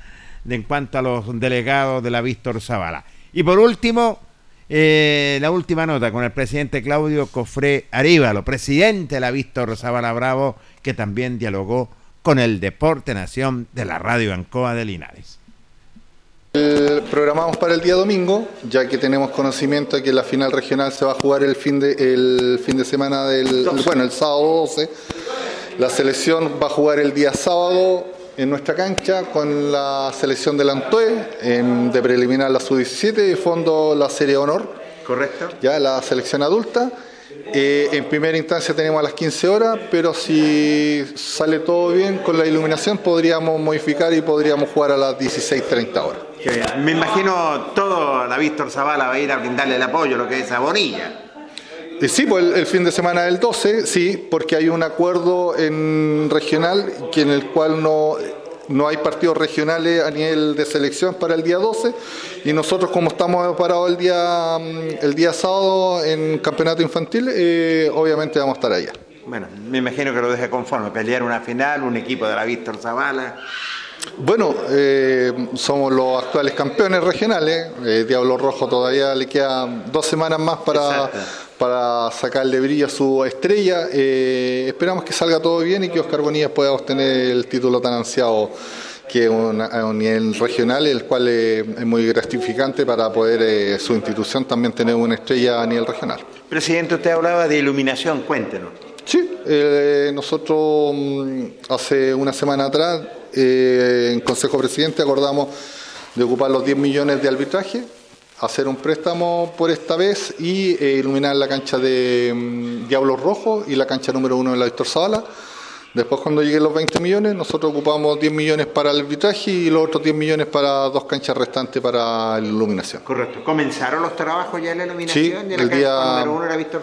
en cuanto a los delegados de la Víctor Zavala. Y por último, eh, la última nota con el presidente Claudio Cofré Aríbalo, presidente de la Víctor Zavala Bravo, que también dialogó con el Deporte Nación de la Radio Ancoa de Linares. Programamos para el día domingo, ya que tenemos conocimiento de que la final regional se va a jugar el fin de, el fin de semana del, bueno, el sábado 12. La selección va a jugar el día sábado en nuestra cancha con la selección del Antue, en, de preliminar la sub-17 y fondo la serie honor. Correcto. Ya la selección adulta. Eh, en primera instancia tenemos a las 15 horas, pero si sale todo bien con la iluminación podríamos modificar y podríamos jugar a las 16.30 horas. Me imagino todo la Víctor Zavala va a ir a brindarle el apoyo, lo que es a Bonilla. Sí, pues el, fin de semana del 12, sí, porque hay un acuerdo en regional que en el cual no, no hay partidos regionales a nivel de selección para el día 12 y nosotros como estamos parados el día, mm, el día sábado en campeonato infantil, eh, obviamente vamos a estar allá. Bueno, me imagino que lo deje conforme, pelear una final, un equipo de la Víctor Zavala Bueno, eh, somos los actuales campeones regionales. Eh, Diablo Rojo todavía le quedan dos semanas más para, para sacarle brillo a su estrella. Eh, esperamos que salga todo bien y que Oscar Bonilla pueda obtener el título tan ansiado que es a un nivel regional, el cual es muy gratificante para poder su institución también tener una estrella a nivel regional. Presidente, usted hablaba de iluminación, cuéntenos. Sí, nosotros mm, hace una semana atrás eh, en Consejo Presidente acordamos de ocupar los 10 millones de arbitraje, hacer un préstamo por esta vez y eh, iluminar la cancha de mm, Diablos Rojos y la cancha número uno de la Víctor Zavala. Después, cuando lleguen los 20 millones, nosotros ocupamos 10 millones para el arbitraje y los otros 10 millones para dos canchas restantes para la iluminación. Correcto. ¿Comenzaron los trabajos ya en la iluminación? Sí, el, día,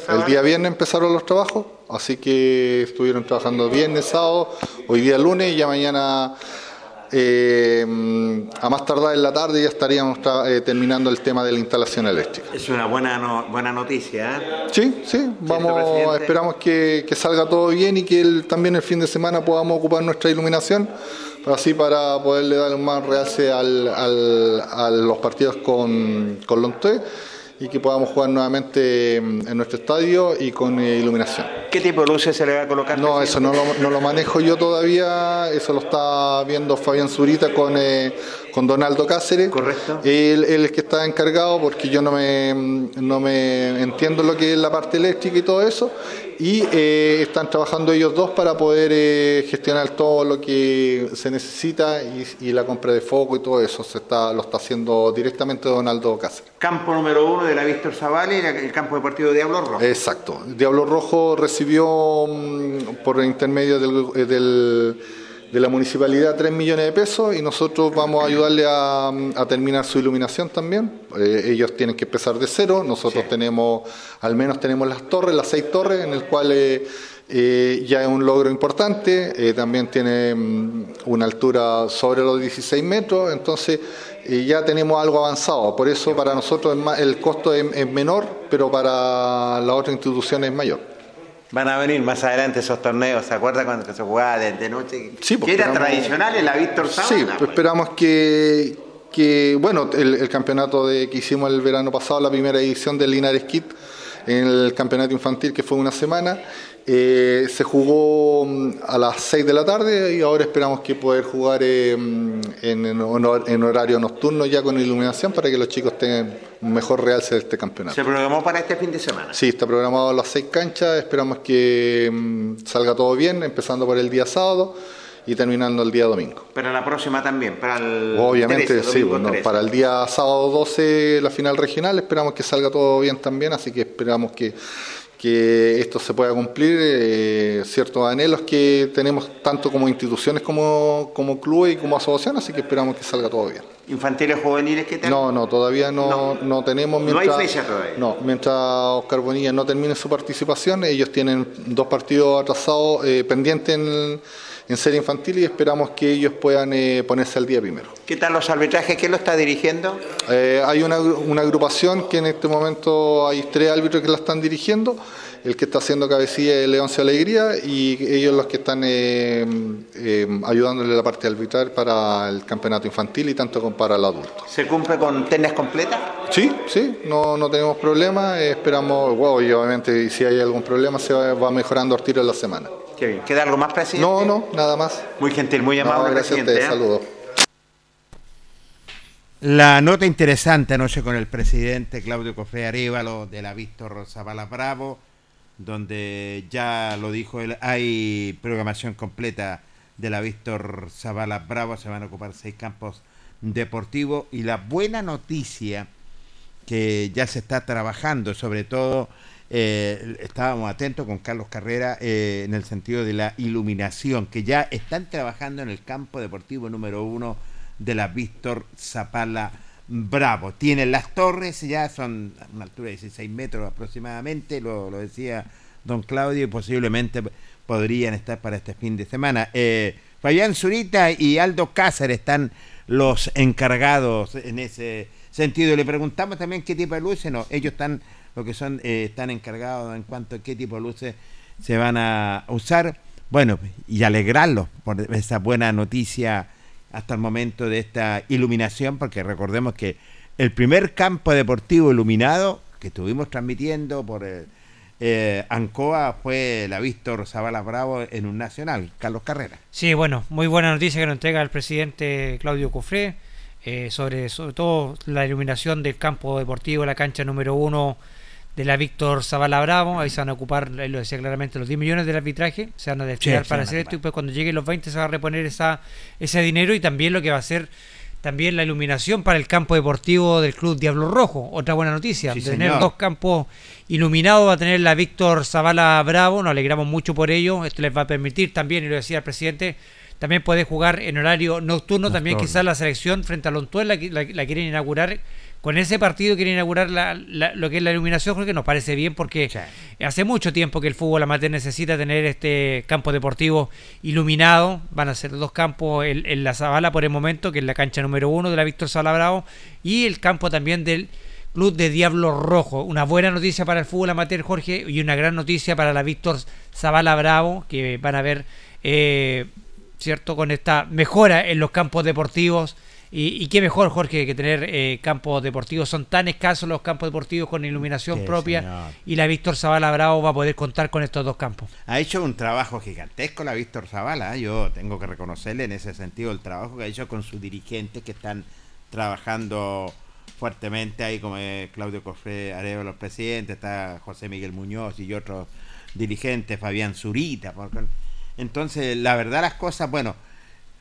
el día viernes empezaron los trabajos, así que estuvieron trabajando viernes, sábado, hoy día lunes y ya mañana eh, a más tardar en la tarde ya estaríamos eh, terminando el tema de la instalación eléctrica. Es una buena buena noticia. ¿eh? Sí, sí, vamos, esperamos que, salga todo bien y que también el fin de semana podamos ocupar nuestra iluminación, así para poderle dar un más realce al, a los partidos con, con Lonté y que podamos jugar nuevamente en nuestro estadio y con iluminación. ¿Qué tipo de luces se le va a colocar? No, eso no lo, no lo manejo yo todavía, eso lo está viendo Fabián Zurita con, eh, con Donaldo Cáceres. Correcto. Él, él, es que está encargado porque yo no me, no me entiendo lo que es la parte eléctrica y todo eso y eh, están trabajando ellos dos para poder eh, gestionar todo lo que se necesita y, la compra de foco y todo eso se está lo está haciendo directamente Donaldo Cáceres. Campo número uno de la Víctor Zavali, el campo deportivo de Diablo Rojo. Exacto. Diablo Rojo recibió mm, por intermedio del, del de la municipalidad 3 millones de pesos y nosotros vamos a ayudarle a, terminar su iluminación también. Eh, ellos tienen que empezar de cero, nosotros tenemos, al menos tenemos las torres, las seis torres, en el cual eh, eh, ya es un logro importante, también tiene mm, una altura sobre los 16 metros, entonces ya tenemos algo avanzado, por eso para nosotros el costo es menor, pero para la otra institución es mayor. Van a venir más adelante esos torneos, ¿se acuerda cuando se jugaba de, noche? Sí, pues, que era tradicional en la Víctor Sábana. Sí, pues, esperamos que, que bueno, el, campeonato de, que hicimos el verano pasado, la primera edición del Linares Kit, en el campeonato infantil que fue una semana, eh, se jugó mm, a las 6 de la tarde y ahora esperamos que poder jugar eh, mm, en, horario nocturno ya con iluminación para que los chicos tengan un mejor realce de este campeonato. ¿Se programó para este fin de semana? Sí, está programado a las 6 canchas, esperamos que mm, salga todo bien, empezando por el día sábado y terminando el día domingo. Pero la próxima también, para el Obviamente, sí, para el día sábado 12 la final regional, esperamos que salga todo bien también, así que esperamos que que esto se pueda cumplir, eh, ciertos anhelos que tenemos tanto como instituciones como, como clubes y como asociaciones, así que esperamos que salga todo bien. ¿Infantiles juveniles qué tal? No, no, todavía no, no. tenemos. Mientras, no hay fecha todavía. No, mientras Oscar Bonilla no termine su participación, ellos tienen dos partidos atrasados eh, pendientes en en serie infantil y esperamos que ellos puedan eh, ponerse al día primero. ¿Qué tal los arbitrajes? ¿Quién lo está dirigiendo? Eh, hay una, agrupación que en este momento hay tres árbitros que la están dirigiendo. El que está haciendo cabecilla es Leoncio Alegría y ellos los que están eh, ayudándole la parte arbitral para el campeonato infantil y tanto como para el adulto. ¿Se cumple con tenis completas? Sí, sí, no, no tenemos problema. esperamos, wow, y obviamente si hay algún problema se va, mejorando al tiro en la semana. ¿Queda algo más, presidente? No, no, nada más. Muy gentil, muy amable, gracias presidente. A ¿eh? Saludos. La nota interesante anoche con el presidente Claudio Cofé Arévalo de la Víctor Zavala Bravo, donde ya lo dijo él, hay programación completa de la Víctor Zavala Bravo, se van a ocupar seis campos deportivos y la buena noticia que ya se está trabajando, sobre todo eh, estábamos atentos con Carlos Carrera eh, en el sentido de la iluminación, que ya están trabajando en el campo deportivo número uno de la Víctor Zapala Bravo. Tienen las torres, ya son a una altura de 16 metros aproximadamente, lo, decía don Claudio, y posiblemente podrían estar para este fin de semana. Eh, Fabián Zurita y Aldo Cáceres están los encargados en ese sentido. Le preguntamos también qué tipo de luces, no, ellos están lo que son eh, están encargados en cuanto a qué tipo de luces se van a usar. Bueno, y alegrarlos por esa buena noticia hasta el momento de esta iluminación, porque recordemos que el primer campo deportivo iluminado que estuvimos transmitiendo por el, eh, Ancoa fue la Víctor Zavala Bravo en un nacional, Carlos Carrera. Sí, bueno, muy buena noticia que nos entrega el presidente Claudio Cofré eh, sobre, sobre todo la iluminación del campo deportivo, la cancha número uno de la Víctor Zavala Bravo. Ahí se van a ocupar, él lo decía claramente, los 10 millones del arbitraje. Se van a destinar para hacer esto y pues cuando lleguen los 20 se va a reponer esa, ese dinero y también lo que va a ser también la iluminación para el campo deportivo del Club Diablo Rojo. Otra buena noticia, tener dos campos iluminados va a tener la Víctor Zavala Bravo, nos alegramos mucho por ello, esto les va a permitir también, y lo decía el presidente, también puede jugar en horario nocturno, también quizás la selección frente a Lontuel la, la quieren inaugurar con ese partido quiere inaugurar lo que es la iluminación, creo que nos parece bien porque hace mucho tiempo que el fútbol amateur necesita tener este campo deportivo iluminado. Van a ser dos campos en, la Zabala por el momento, que es la cancha número uno de la Víctor Sala Bravo, y el campo también del Club de Diablo Rojo. Una buena noticia para el fútbol amateur, Jorge, y una gran noticia para la Víctor Zavala Bravo, que van a ver, eh, ¿cierto?, con esta mejora en los campos deportivos y, qué mejor, Jorge, que tener eh, campos deportivos. Son tan escasos los campos deportivos con iluminación propia. Y la Víctor Zavala Bravo va a poder contar con estos dos campos. Ha hecho un trabajo gigantesco la Víctor Zavala. ¿eh? Yo tengo que reconocerle en ese sentido el trabajo que ha hecho con sus dirigentes que están trabajando fuertemente ahí, como Claudio Cofre Areo, los presidentes, está José Miguel Muñoz y otros dirigentes, Fabián Zurita. Entonces, la verdad, las cosas, bueno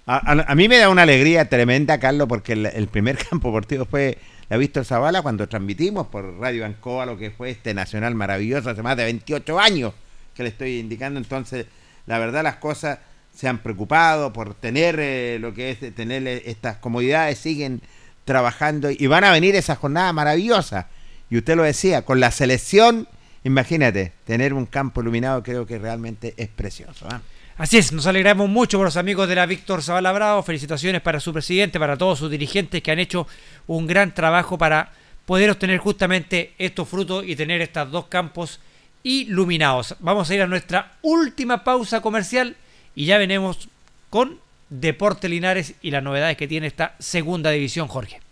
a, mí me da una alegría tremenda, Carlos, porque el, primer *laughs* campo deportivo fue la Víctor Zavala cuando transmitimos por Radio Ancoa lo que fue este Nacional maravilloso hace más de 28 años que le estoy indicando. Entonces, la verdad, las cosas se han preocupado por tener eh, lo que es tener estas comodidades, siguen trabajando y van a venir esa jornada maravillosa. Y usted lo decía, con la selección, imagínate, tener un campo iluminado creo que realmente es precioso. ¿ah? Así es, nos alegramos mucho por los amigos de la Víctor Zavala Bravo. Felicitaciones para su presidente, para todos sus dirigentes que han hecho un gran trabajo para poder obtener justamente estos frutos y tener estos dos campos iluminados. Vamos a ir a nuestra última pausa comercial y ya venimos con Deporte Linares y las novedades que tiene esta segunda división, Jorge.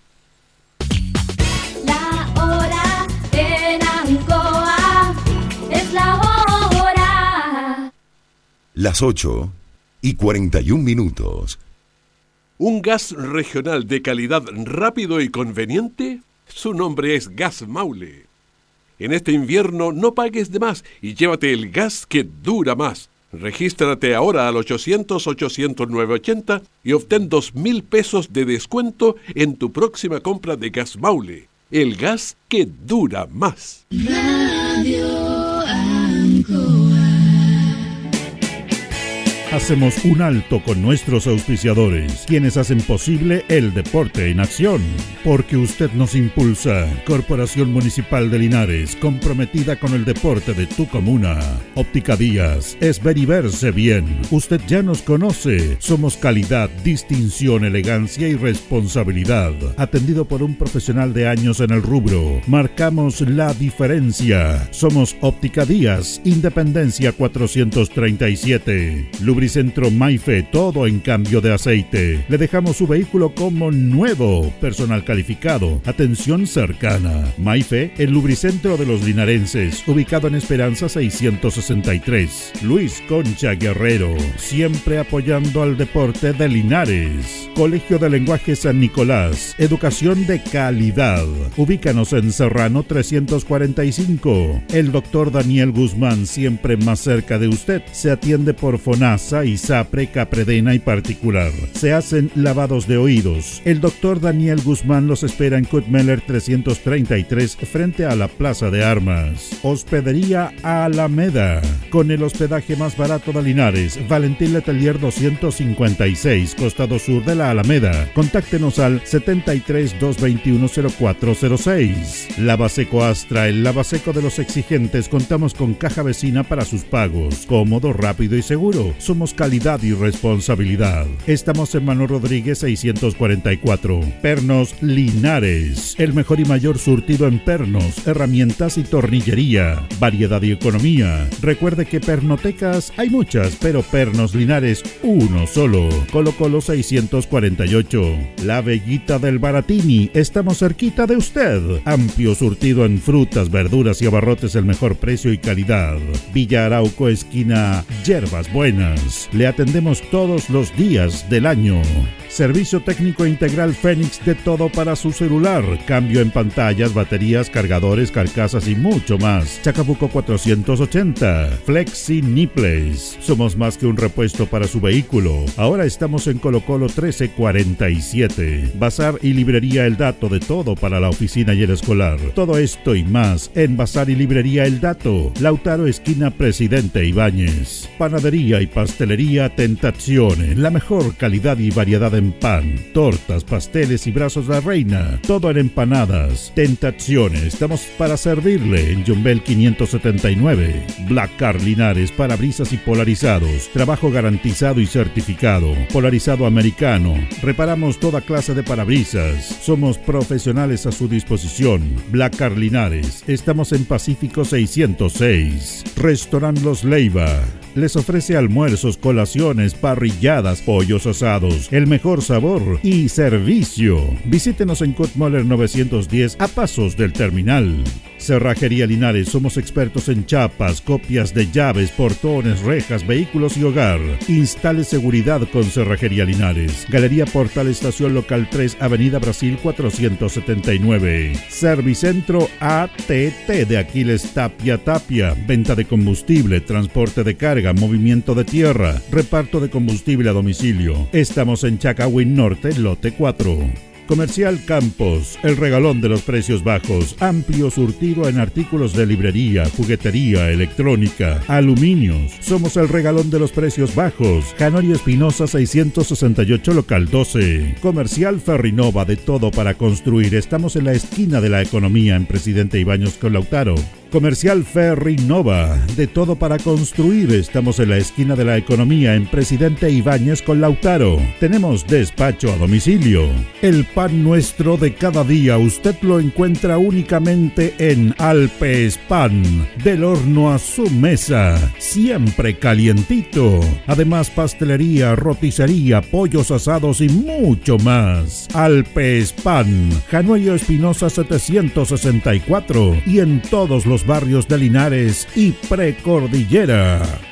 Las 8 y 41 minutos. ¿Un gas regional de calidad rápido y conveniente? Su nombre es Gas Maule. En este invierno no pagues de más y llévate el gas que dura más. Regístrate ahora al 800-800-980 y obtén dos mil pesos de descuento en tu próxima compra de Gas Maule. El gas que dura más. Hacemos un alto con nuestros auspiciadores, quienes hacen posible el deporte en acción. Porque usted nos impulsa. Corporación Municipal de Linares, comprometida con el deporte de tu comuna. Óptica Díaz, es ver y verse bien. Usted ya nos conoce. Somos calidad, distinción, elegancia y responsabilidad. Atendido por un profesional de años en el rubro. Marcamos la diferencia. Somos Óptica Díaz, Independencia 437. Centro Maife, todo en cambio de aceite. Le dejamos su vehículo como nuevo, personal calificado, atención cercana. Maife, el lubricentro de los linarenses, ubicado en Esperanza 663. Luis Concha Guerrero, siempre apoyando al deporte de Linares. Colegio de Lenguaje San Nicolás, educación de calidad. Ubícanos en Serrano 345. El doctor Daniel Guzmán, siempre más cerca de usted, se atiende por FONAS y ISAPRE, Capredena y particular. Se hacen lavados de oídos. El doctor Daniel Guzmán los espera en Kutmeller 333 frente a la Plaza de Armas. Hospedería Alameda. Con el hospedaje más barato de Linares. Valentín Letelier 256, costado sur de la Alameda. Contáctenos al 73 221 0406. Lavaseco Astra, el lavaseco de los exigentes. Contamos con caja vecina para sus pagos. Cómodo, rápido y seguro. Calidad y responsabilidad. Estamos en Manuel Rodríguez 644. Pernos Linares. El mejor y mayor surtido en pernos, herramientas y tornillería. Variedad y economía. Recuerde que pernotecas hay muchas, pero Pernos Linares uno solo. Colo Colo 648. La Bellita del Baratini. Estamos cerquita de usted. Amplio surtido en frutas, verduras y abarrotes el mejor precio y calidad. Villa Arauco, esquina Yerbas Buenas. Le atendemos todos los días del año. Servicio técnico integral Fénix de todo para su celular. Cambio en pantallas, baterías, cargadores, carcasas y mucho más. Chacabuco 480. Flexi Niples. Somos más que un repuesto para su vehículo. Ahora estamos en Colo Colo 1347. Bazar y librería El Dato de todo para la oficina y el escolar. Todo esto y más en Bazar y librería El Dato. Lautaro esquina Presidente Ibáñez. Panadería y pastelería Tentaciones. La mejor calidad y variedad pan, tortas, pasteles y brazos de la reina. Todo en empanadas. Tentaciones. Estamos para servirle en Jumbel 579. Black Car Linares, parabrisas y polarizados. Trabajo garantizado y certificado. Polarizado americano. Reparamos toda clase de parabrisas. Somos profesionales a su disposición. Black Car Linares. Estamos en Pacífico 606. Restaurant Los Leiva. Les ofrece almuerzos, colaciones, parrilladas, pollos asados, el mejor sabor y servicio. Visítenos en Kutmoller 910 a pasos del terminal. Cerrajería Linares, somos expertos en chapas, copias de llaves, portones, rejas, vehículos y hogar. Instale seguridad con Cerrajería Linares. Galería Portal Estación Local 3, Avenida Brasil 479. Servicentro ATT de Aquiles Tapia Tapia. Venta de combustible, transporte de carga, movimiento de tierra, reparto de combustible a domicilio. Estamos en Chacawin Norte, lote 4. Comercial Campos, el regalón de los precios bajos, amplio surtido en artículos de librería, juguetería, electrónica, aluminios. Somos el regalón de los precios bajos. Canorio Espinosa 668 local 12. Comercial Ferrinova de todo para construir. Estamos en la esquina de la economía en Presidente Ibaños con Lautaro. Comercial Ferry Nova, de todo para construir. Estamos en la esquina de la economía en Presidente Ibáñez con Lautaro. Tenemos despacho a domicilio. El pan nuestro de cada día usted lo encuentra únicamente en Alpes Pan, del horno a su mesa, siempre calientito. Además pastelería, roticería, pollos asados y mucho más. Alpes Pan, Januello Espinosa 764 y en todos los barrios de Linares y Precordillera.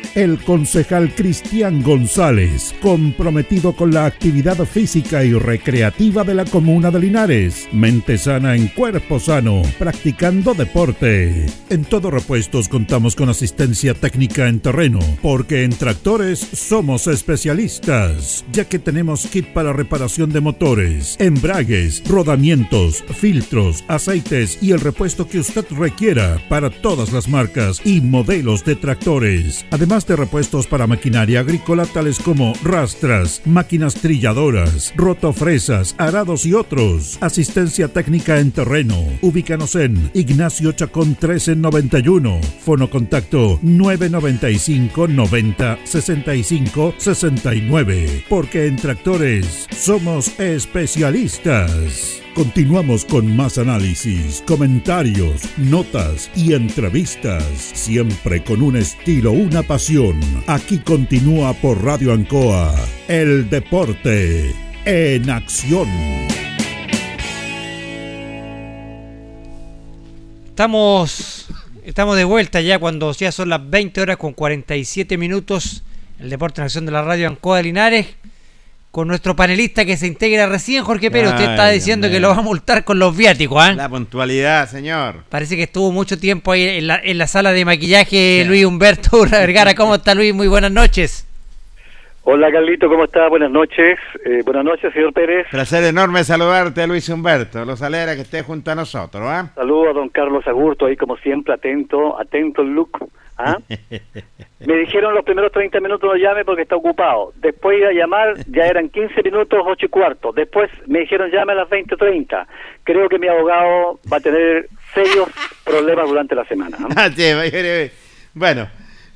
el concejal Cristian González, comprometido con la actividad física y recreativa de la comuna de Linares. Mente sana en cuerpo sano, practicando deporte. En Todo Repuestos contamos con asistencia técnica en terreno, porque en tractores somos especialistas, ya que tenemos kit para reparación de motores, embragues, rodamientos, filtros, aceites y el repuesto que usted requiera para todas las marcas y modelos de tractores. Además de repuestos para maquinaria agrícola tales como rastras, máquinas trilladoras, rotofresas, arados y otros. Asistencia técnica en terreno. Ubícanos en Ignacio Chacón 1391. Fono contacto 995 90 65 69. Porque en tractores somos especialistas. Continuamos con más análisis, comentarios, notas y entrevistas, siempre con un estilo, una pasión. Aquí continúa por Radio Ancoa, el deporte en acción. Estamos, estamos de vuelta ya cuando ya son las 20 horas con 47 minutos. El deporte en acción de la Radio Ancoa de Linares con nuestro panelista que se integra recién, Jorge Pérez. Usted está diciendo que lo va a multar con los viáticos, ¿ah? La puntualidad, señor. Parece que estuvo mucho tiempo ahí en la, en la sala de maquillaje Luis Humberto *laughs* Vergara. ¿Cómo está Luis? Muy buenas noches. Hola Carlito, ¿cómo está? Buenas noches. Eh, buenas noches, señor Pérez. Placer enorme saludarte, Luis Humberto. Los alegra que esté junto a nosotros. ¿ah? Saludo a don Carlos Agurto, ahí como siempre, atento, atento el look. ¿Ah? Me dijeron los primeros 30 minutos no llame porque está ocupado. Después iba a llamar, ya eran 15 minutos, 8 y cuarto. Después me dijeron llame a las 20.30. Creo que mi abogado va a tener serios *laughs* problemas durante la semana. Ah, bueno,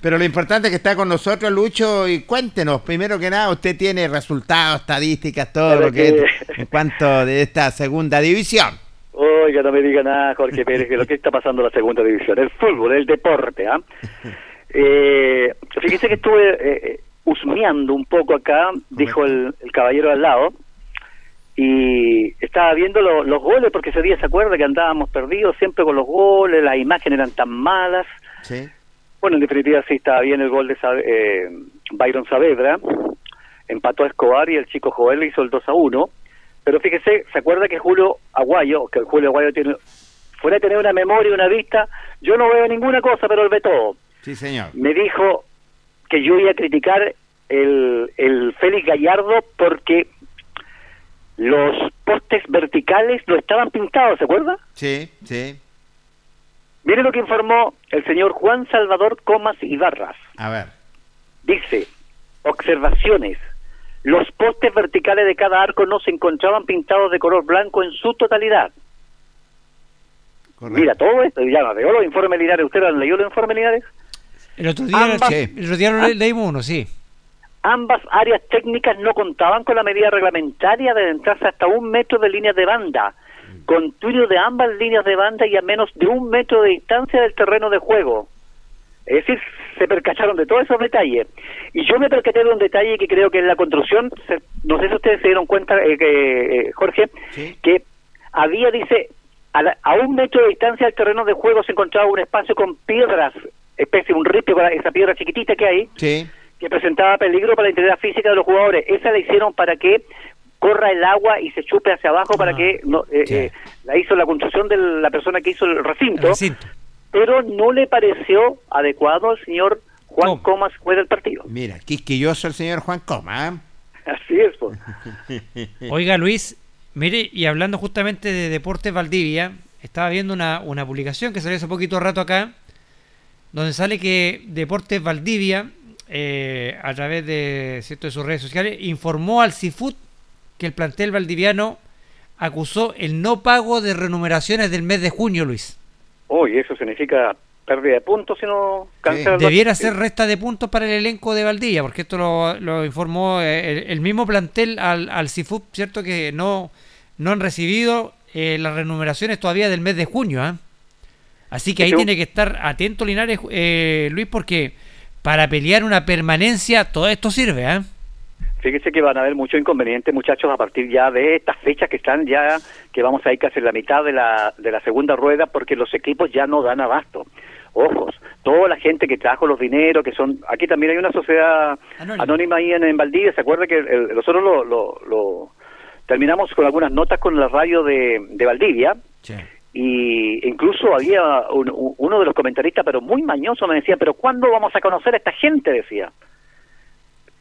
pero lo importante es que está con nosotros, Lucho, y cuéntenos, primero que nada, usted tiene resultados, estadísticas, todo lo que, en cuanto de esta segunda división. Oiga, no me diga nada, Jorge Pérez, que lo que está pasando en la segunda división, el fútbol, el deporte. ¿ah? *laughs* Eh, fíjese que estuve eh, husmeando un poco acá, dijo el, caballero al lado, y estaba viendo los goles, porque ese día se acuerda que andábamos perdidos siempre con los goles, las imágenes eran tan malas. Sí. Bueno, en definitiva sí estaba bien el gol de eh, Byron Saavedra, empató a Escobar y el chico Joel le hizo el 2 a 1. Pero fíjese, ¿se acuerda que Julio Aguayo, que el Julio Aguayo tiene, fuera a tener una memoria, una vista, yo no veo ninguna cosa, pero él ve todo. Sí, señor. Me dijo que yo iba a criticar el, el Félix Gallardo porque los postes verticales no estaban pintados, ¿se acuerda? Sí, sí. Mire lo que informó el señor Juan Salvador Comas Ibarras. A ver. Dice, observaciones. Los postes verticales de cada arco no se encontraban pintados de color blanco en su totalidad. Mira, todo esto, ya veo los informes lineares. ¿Usted han leído los informes lineares? El otro día, ambas, el otro día leímos uno, sí. Ambas áreas técnicas no contaban con la medida reglamentaria de entrarse hasta un metro de líneas de banda con túnel de ambas líneas de banda y a menos de un metro de distancia del terreno de juego. Es decir, se percacharon de todos esos detalles. Y yo me percaté de un detalle que creo que en la construcción, no sé si ustedes se dieron cuenta, eh, eh, Jorge, que había, dice, a, un metro de distancia del terreno de juego se encontraba un espacio con piedras, especie de un ripio, esa piedra chiquitita que hay, que presentaba peligro para la integridad física de los jugadores. Esa la hicieron para que corra el agua y se chupe hacia abajo para ah, que no, eh, eh, la hizo la construcción de la persona que hizo el recinto, pero no le pareció adecuado al señor Juan Comas fue del partido. Mira, quisquilloso el señor Juan Comas. ¿eh? Así es. Pues. *laughs* Oiga Luis, mire, y hablando justamente de Deportes Valdivia, estaba viendo una, una publicación que salió hace poquito rato acá, donde sale que Deportes Valdivia, a través de, ¿cierto? de sus redes sociales, informó al CIFUT que el plantel valdiviano acusó el no pago de remuneraciones del mes de junio, Luis. Uy, eso significa pérdida de puntos si no Debiera ser resta de puntos para el elenco de Valdivia, porque esto lo, informó eh, el, mismo plantel al, al CIFUP, ¿cierto? Que no, no han recibido eh, las remuneraciones todavía del mes de junio. ¿ah? Así que ahí tiene que estar atento Linares, eh, Luis, porque para pelear una permanencia todo esto sirve. ¿ah? Fíjese que van a haber muchos inconvenientes, muchachos, a partir ya de estas fechas que están ya, que vamos a ir casi en la mitad de la, de la segunda rueda, porque los equipos ya no dan abasto. Ojos, toda la gente que trajo los dineros, que son. Aquí también hay una sociedad anónima, ahí en, Valdivia, ¿se acuerda que nosotros lo, lo, terminamos con algunas notas con la radio de, de Valdivia? y incluso había uno de los comentaristas, pero muy mañoso, me decía, pero ¿cuándo vamos a conocer a esta gente? decía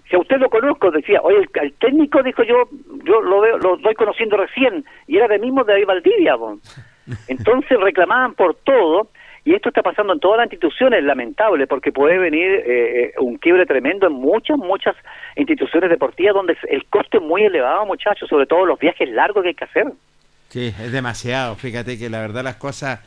si a usted lo conozco, decía, oye, el, técnico dijo yo, yo lo veo, lo doy conociendo recién, y era de mismo de ahí Valdivia, *laughs* entonces reclamaban por todo, y esto está pasando en todas las instituciones, lamentable, porque puede venir eh, eh, un quiebre tremendo en muchas, muchas instituciones deportivas donde el coste es muy elevado, muchachos, sobre todo los viajes largos que hay que hacer. Sí, es demasiado, fíjate que la verdad las cosas,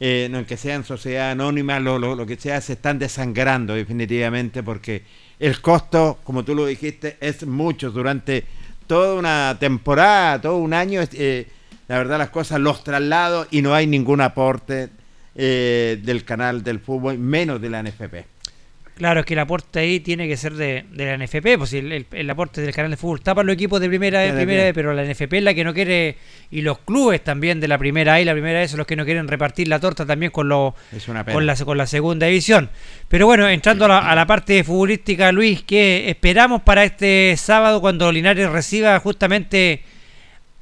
eh, no que sean sociedad anónima, lo, lo, lo que sea, se están desangrando definitivamente porque el costo, como tú lo dijiste, es mucho durante toda una temporada, todo un año. Eh, la verdad, las cosas, los traslados y no hay ningún aporte eh, del canal del fútbol, menos de la NFP. Claro, es que el aporte ahí tiene que ser de, la NFP, pues el, el, aporte del canal de fútbol tapa los equipos de primera de primera vez, pero la NFP es la que no quiere, y los clubes también de la primera A y la primera vez son los que no quieren repartir la torta también con, lo, con, la, con la segunda división. Pero bueno, entrando a la, parte futbolística, Luis, ¿qué esperamos para este sábado cuando Linares reciba justamente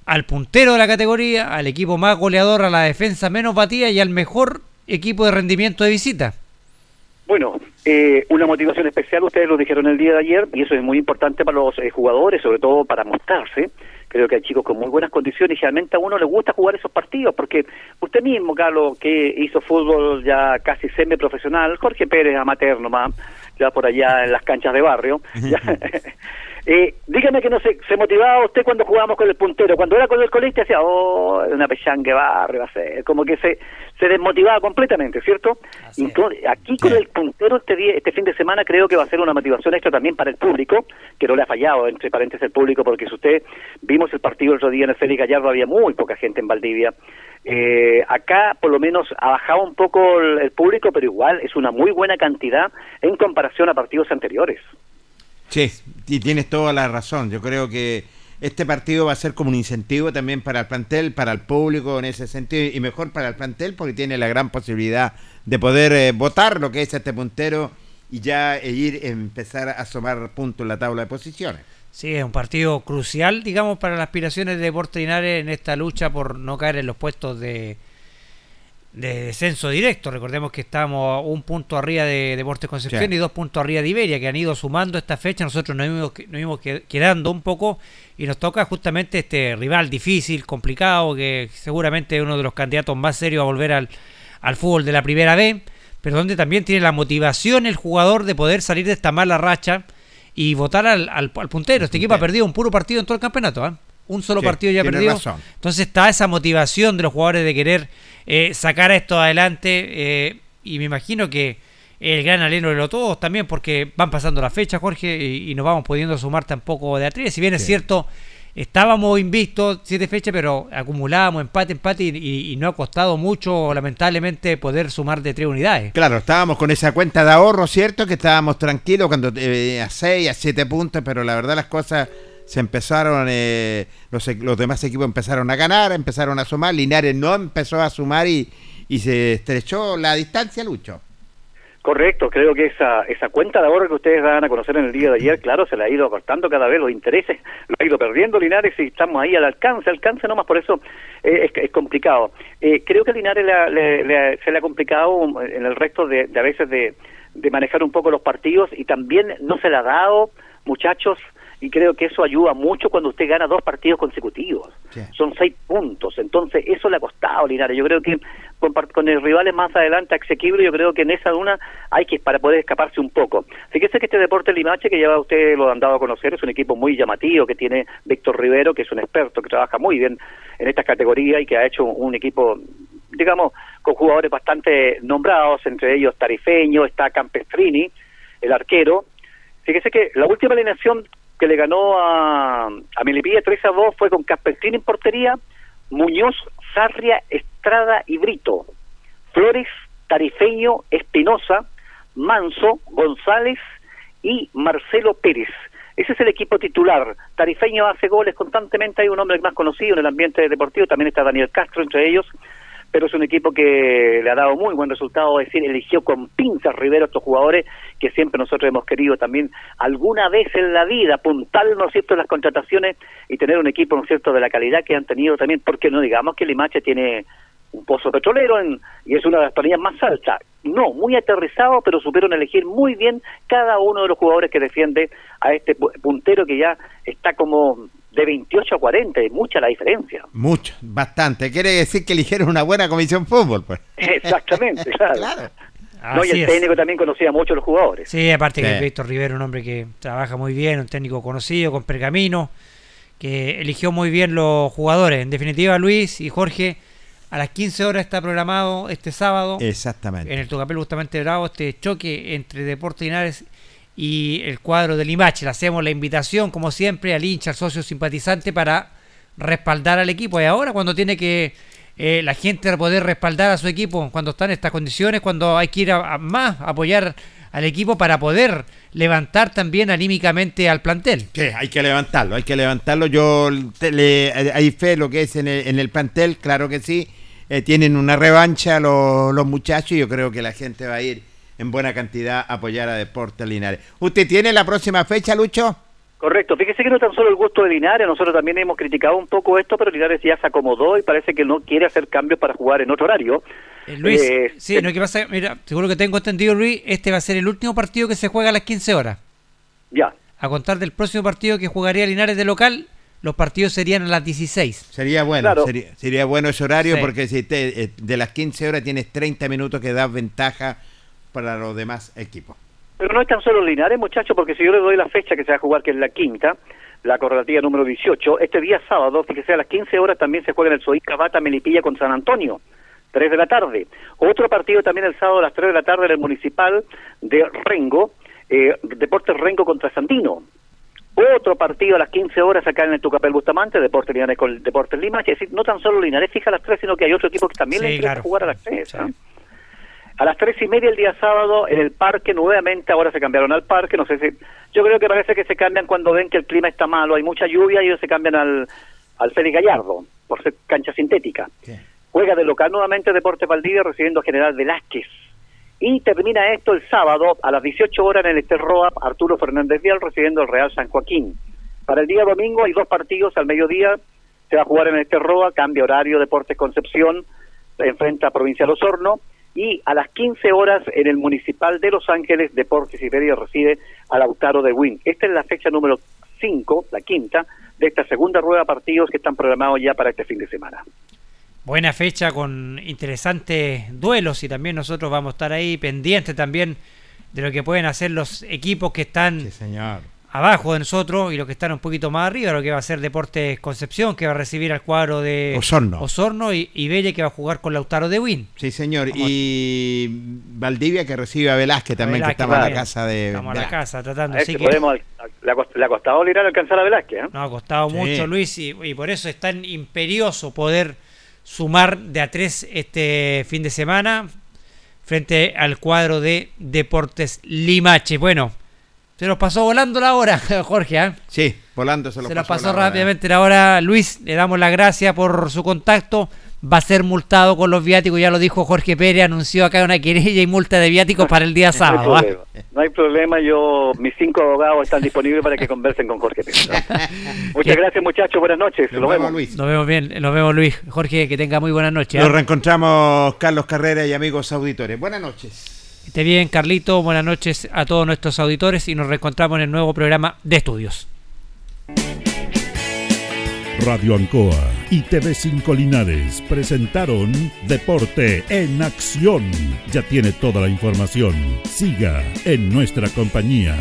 al puntero de la categoría, al equipo más goleador, a la defensa menos batida y al mejor equipo de rendimiento de visita? Bueno, eh, una motivación especial, ustedes lo dijeron el día de ayer, y eso es muy importante para los eh, jugadores, sobre todo para mostrarse. Creo que hay chicos con muy buenas condiciones y realmente a uno le gusta jugar esos partidos, porque usted mismo, Carlos, que hizo fútbol ya casi semi-profesional, Jorge Pérez, amateur nomás, ya por allá en las canchas de barrio, *laughs* *laughs* Eh, dígame que no se, se motivaba usted cuando jugábamos con el puntero. Cuando era con el colegio hacía, oh, una pechangue barre va a ser. Como que se, se desmotivaba completamente, ¿cierto? Entonces, aquí con el puntero este, este fin de semana creo que va a ser una motivación extra también para el público, que no le ha fallado, entre paréntesis, el público, porque si usted vimos el partido el otro día en el Félix Gallardo, había muy poca gente en Valdivia. Eh, acá por lo menos ha bajado un poco el público, pero igual es una muy buena cantidad en comparación a partidos anteriores. Sí, y tienes toda la razón. Yo creo que este partido va a ser como un incentivo también para el plantel, para el público en ese sentido, y mejor para el plantel porque tiene la gran posibilidad de poder eh, votar lo que es este puntero y ya e ir empezar a asomar puntos en la tabla de posiciones. Sí, es un partido crucial, digamos, para las aspiraciones de Portinares en esta lucha por no caer en los puestos de, de descenso directo. Recordemos que estamos un punto arriba de Deportes Concepción y dos puntos arriba de Iberia, que han ido sumando esta fecha. Nosotros nos hemos nos quedando un poco y nos toca justamente este rival difícil, complicado, que seguramente es uno de los candidatos más serios a volver al, al fútbol de la primera B, pero donde también tiene la motivación el jugador de poder salir de esta mala racha y votar al, al, puntero. Este equipo ha perdido un puro partido en todo el campeonato. ¿eh? Un solo partido ya perdido. Entonces está esa motivación de los jugadores de querer eh, sacar esto adelante. Eh, y me imagino que el gran aleno de los todos también, porque van pasando las fechas, Jorge, y, nos vamos pudiendo sumar tampoco de atrás. Si bien es cierto, estábamos invistos siete fechas, pero acumulábamos empate, empate, y, no ha costado mucho, lamentablemente, poder sumar de tres unidades. Claro, estábamos con esa cuenta de ahorro, ¿cierto? Que estábamos tranquilos cuando eh, a seis, a siete puntos, pero la verdad las cosas se empezaron, eh, los, los, demás equipos empezaron a ganar, empezaron a sumar, Linares no empezó a sumar y, y se estrechó la distancia, Lucho. Correcto, creo que esa, esa cuenta de ahorro que ustedes van a conocer en el día de ayer, claro, se la ha ido apartando cada vez los intereses, lo ha ido perdiendo Linares y estamos ahí al alcance, alcance nomás, por eso eh, es, complicado. Eh, creo que Linares se le ha complicado en el resto de, de a veces de, de manejar un poco los partidos y también no se le ha dado, muchachos, y creo que eso ayuda mucho cuando usted gana dos partidos consecutivos. Son seis puntos, entonces eso le ha costado Linares. Yo creo que con, con el rival más adelante asequible, yo creo que en esa una hay que para poder escaparse un poco. Fíjese que este deporte Limache, que ya usted lo han dado a conocer, es un equipo muy llamativo que tiene Víctor Rivero, que es un experto que trabaja muy bien en esta categoría y que ha hecho un equipo digamos, con jugadores bastante nombrados, entre ellos Tarifeño, está Campestrini, el arquero. Fíjese que la última alineación que le ganó a, a Melipilla 3 a 2 fue con Caspertín en portería, Muñoz, Sarria, Estrada y Brito, Flores, Tarifeño, Espinosa, Manso, González y Marcelo Pérez. Ese es el equipo titular. Tarifeño hace goles constantemente, hay un hombre más conocido en el ambiente deportivo, también está Daniel Castro entre ellos, pero es un equipo que le ha dado muy buen resultado, es decir, eligió con pinzas Rivero estos jugadores que siempre nosotros hemos querido también alguna vez en la vida apuntar, ¿no es cierto?, las contrataciones y tener un equipo, ¿no es cierto?, de la calidad que han tenido también, porque no digamos que Limache tiene un pozo petrolero en, y es una de las planillas más altas. No, muy aterrizado, pero supieron elegir muy bien cada uno de los jugadores que defiende a este puntero que ya está como de 28 a 40, es mucha la diferencia. Mucho, bastante. Quiere decir que eligieron una buena comisión fútbol, pues. *laughs* Exactamente, *laughs* claro. No, y el técnico también conocía mucho a los jugadores. Sí, aparte que Víctor Rivero, un hombre que trabaja muy bien, un técnico conocido, con pergamino, que eligió muy bien los jugadores. En definitiva, Luis y Jorge, a las 15 horas está programado este sábado. Exactamente. En el Tocapel justamente Bravo, este choque entre Deportes Linares y el cuadro del IMACH. Le hacemos la invitación, como siempre, al hincha, al socio simpatizante para respaldar al equipo. Y ahora cuando tiene que eh, la gente poder respaldar a su equipo, cuando está en estas condiciones, cuando hay que ir a, más apoyar al equipo para poder levantar también anímicamente al plantel. Sí, hay que levantarlo, hay que levantarlo. Yo le, hay fe lo que es en el, en el plantel, claro que sí. Eh, tienen una revancha los, los muchachos y yo creo que la gente va a ir en buena cantidad apoyar a Deportes Linares. ¿Usted tiene la próxima fecha, Lucho? Correcto, fíjese que no tan solo el gusto de Linares, nosotros también hemos criticado un poco esto, pero Linares ya se acomodó y parece que no quiere hacer cambios para jugar en otro horario. Eh, Luis, eh, sí, no, que pasa, mira, seguro que tengo entendido, Luis, este va a ser el último partido que se juega a las 15 horas. Ya. A contar del próximo partido que jugaría Linares de local, los partidos serían a las 16. Sería bueno, sería, bueno ese horario porque si te, eh, de las 15 horas tienes 30 minutos que da ventaja para los demás equipos. Pero no es tan solo Linares, muchachos, porque si yo le doy la fecha que se va a jugar, que es la quinta, la correlativa número 18, este día sábado, fíjese, a las 15 horas también se juega en el Soí Cabata Melipilla con San Antonio, 3 de la tarde. Otro partido también el sábado a las 3 de la tarde en el Municipal de Rengo, eh, Deportes Rengo contra Sandino. Otro partido a las 15 horas acá en el Tucapel Bustamante, Deportes Linares con Deportes Lima, es decir, no tan solo Linares fija a las 3, sino que hay otro equipo que también le interesa jugar a las 3. A las tres y media el día sábado en el parque nuevamente, ahora se cambiaron al parque, no sé si, yo creo que parece que se cambian cuando ven que el clima está malo, hay mucha lluvia y ellos se cambian al, al Félix Gallardo, por ser cancha sintética. Juega de local nuevamente Deporte Valdivia recibiendo a General Velázquez. Y termina esto el sábado a las 18 horas en el Esterroa, Arturo Fernández Vial recibiendo el Real San Joaquín. Para el día domingo hay dos partidos al mediodía, se va a jugar en el Esterroa, cambia horario Deportes Concepción, enfrenta a Provincia de Osorno y a las 15 horas en el Municipal de Los Ángeles, Deportes Iberia recibe a Lautaro de Win. Esta es la fecha número 5, la quinta, de esta segunda rueda de partidos que están programados ya para este fin de semana. Buena fecha con interesantes duelos y también nosotros vamos a estar ahí pendientes también de lo que pueden hacer los equipos que están sí, señor abajo de nosotros y los que están un poquito más arriba, lo que va a ser Deportes Concepción, que va a recibir al cuadro de Osorno, Osorno y, y Belle, que va a jugar con Lautaro de Win. Sí, señor. Y Valdivia, que recibe a Velázquez también, que estamos a la casa de. Estamos a la casa tratando. Así que podemos, le, ha costado a alcanzar a Velázquez. ¿eh? No, ha costado mucho, Luis, y, y por eso es tan imperioso poder sumar de a tres este fin de semana frente al cuadro de Deportes Limache. Bueno, se nos pasó volando la hora, *laughs* Jorge. ¿eh? Sí, volando se, lo se nos pasó, rápidamente la hora. Luis, le damos las gracias por su contacto. Va a ser multado con los viáticos, ya lo dijo Jorge Pérez, anunció acá una querella y multa de viáticos para el día sábado. No hay, problema, no hay problema, yo, mis cinco abogados están disponibles para que conversen con Jorge Pérez. *laughs* Muchas gracias muchachos, buenas noches. Nos, vemos, Luis. Nos vemos bien, nos vemos Luis. Jorge, que tenga muy buenas noches. ¿eh? Nos reencontramos Carlos Carrera y amigos auditores. Buenas noches. Esté bien, Carlito. Buenas noches a todos nuestros auditores y nos reencontramos en el nuevo programa de estudios. Radio Ancoa y TV5 Linares presentaron Deporte en Acción. Ya tiene toda la información. Siga en nuestra compañía.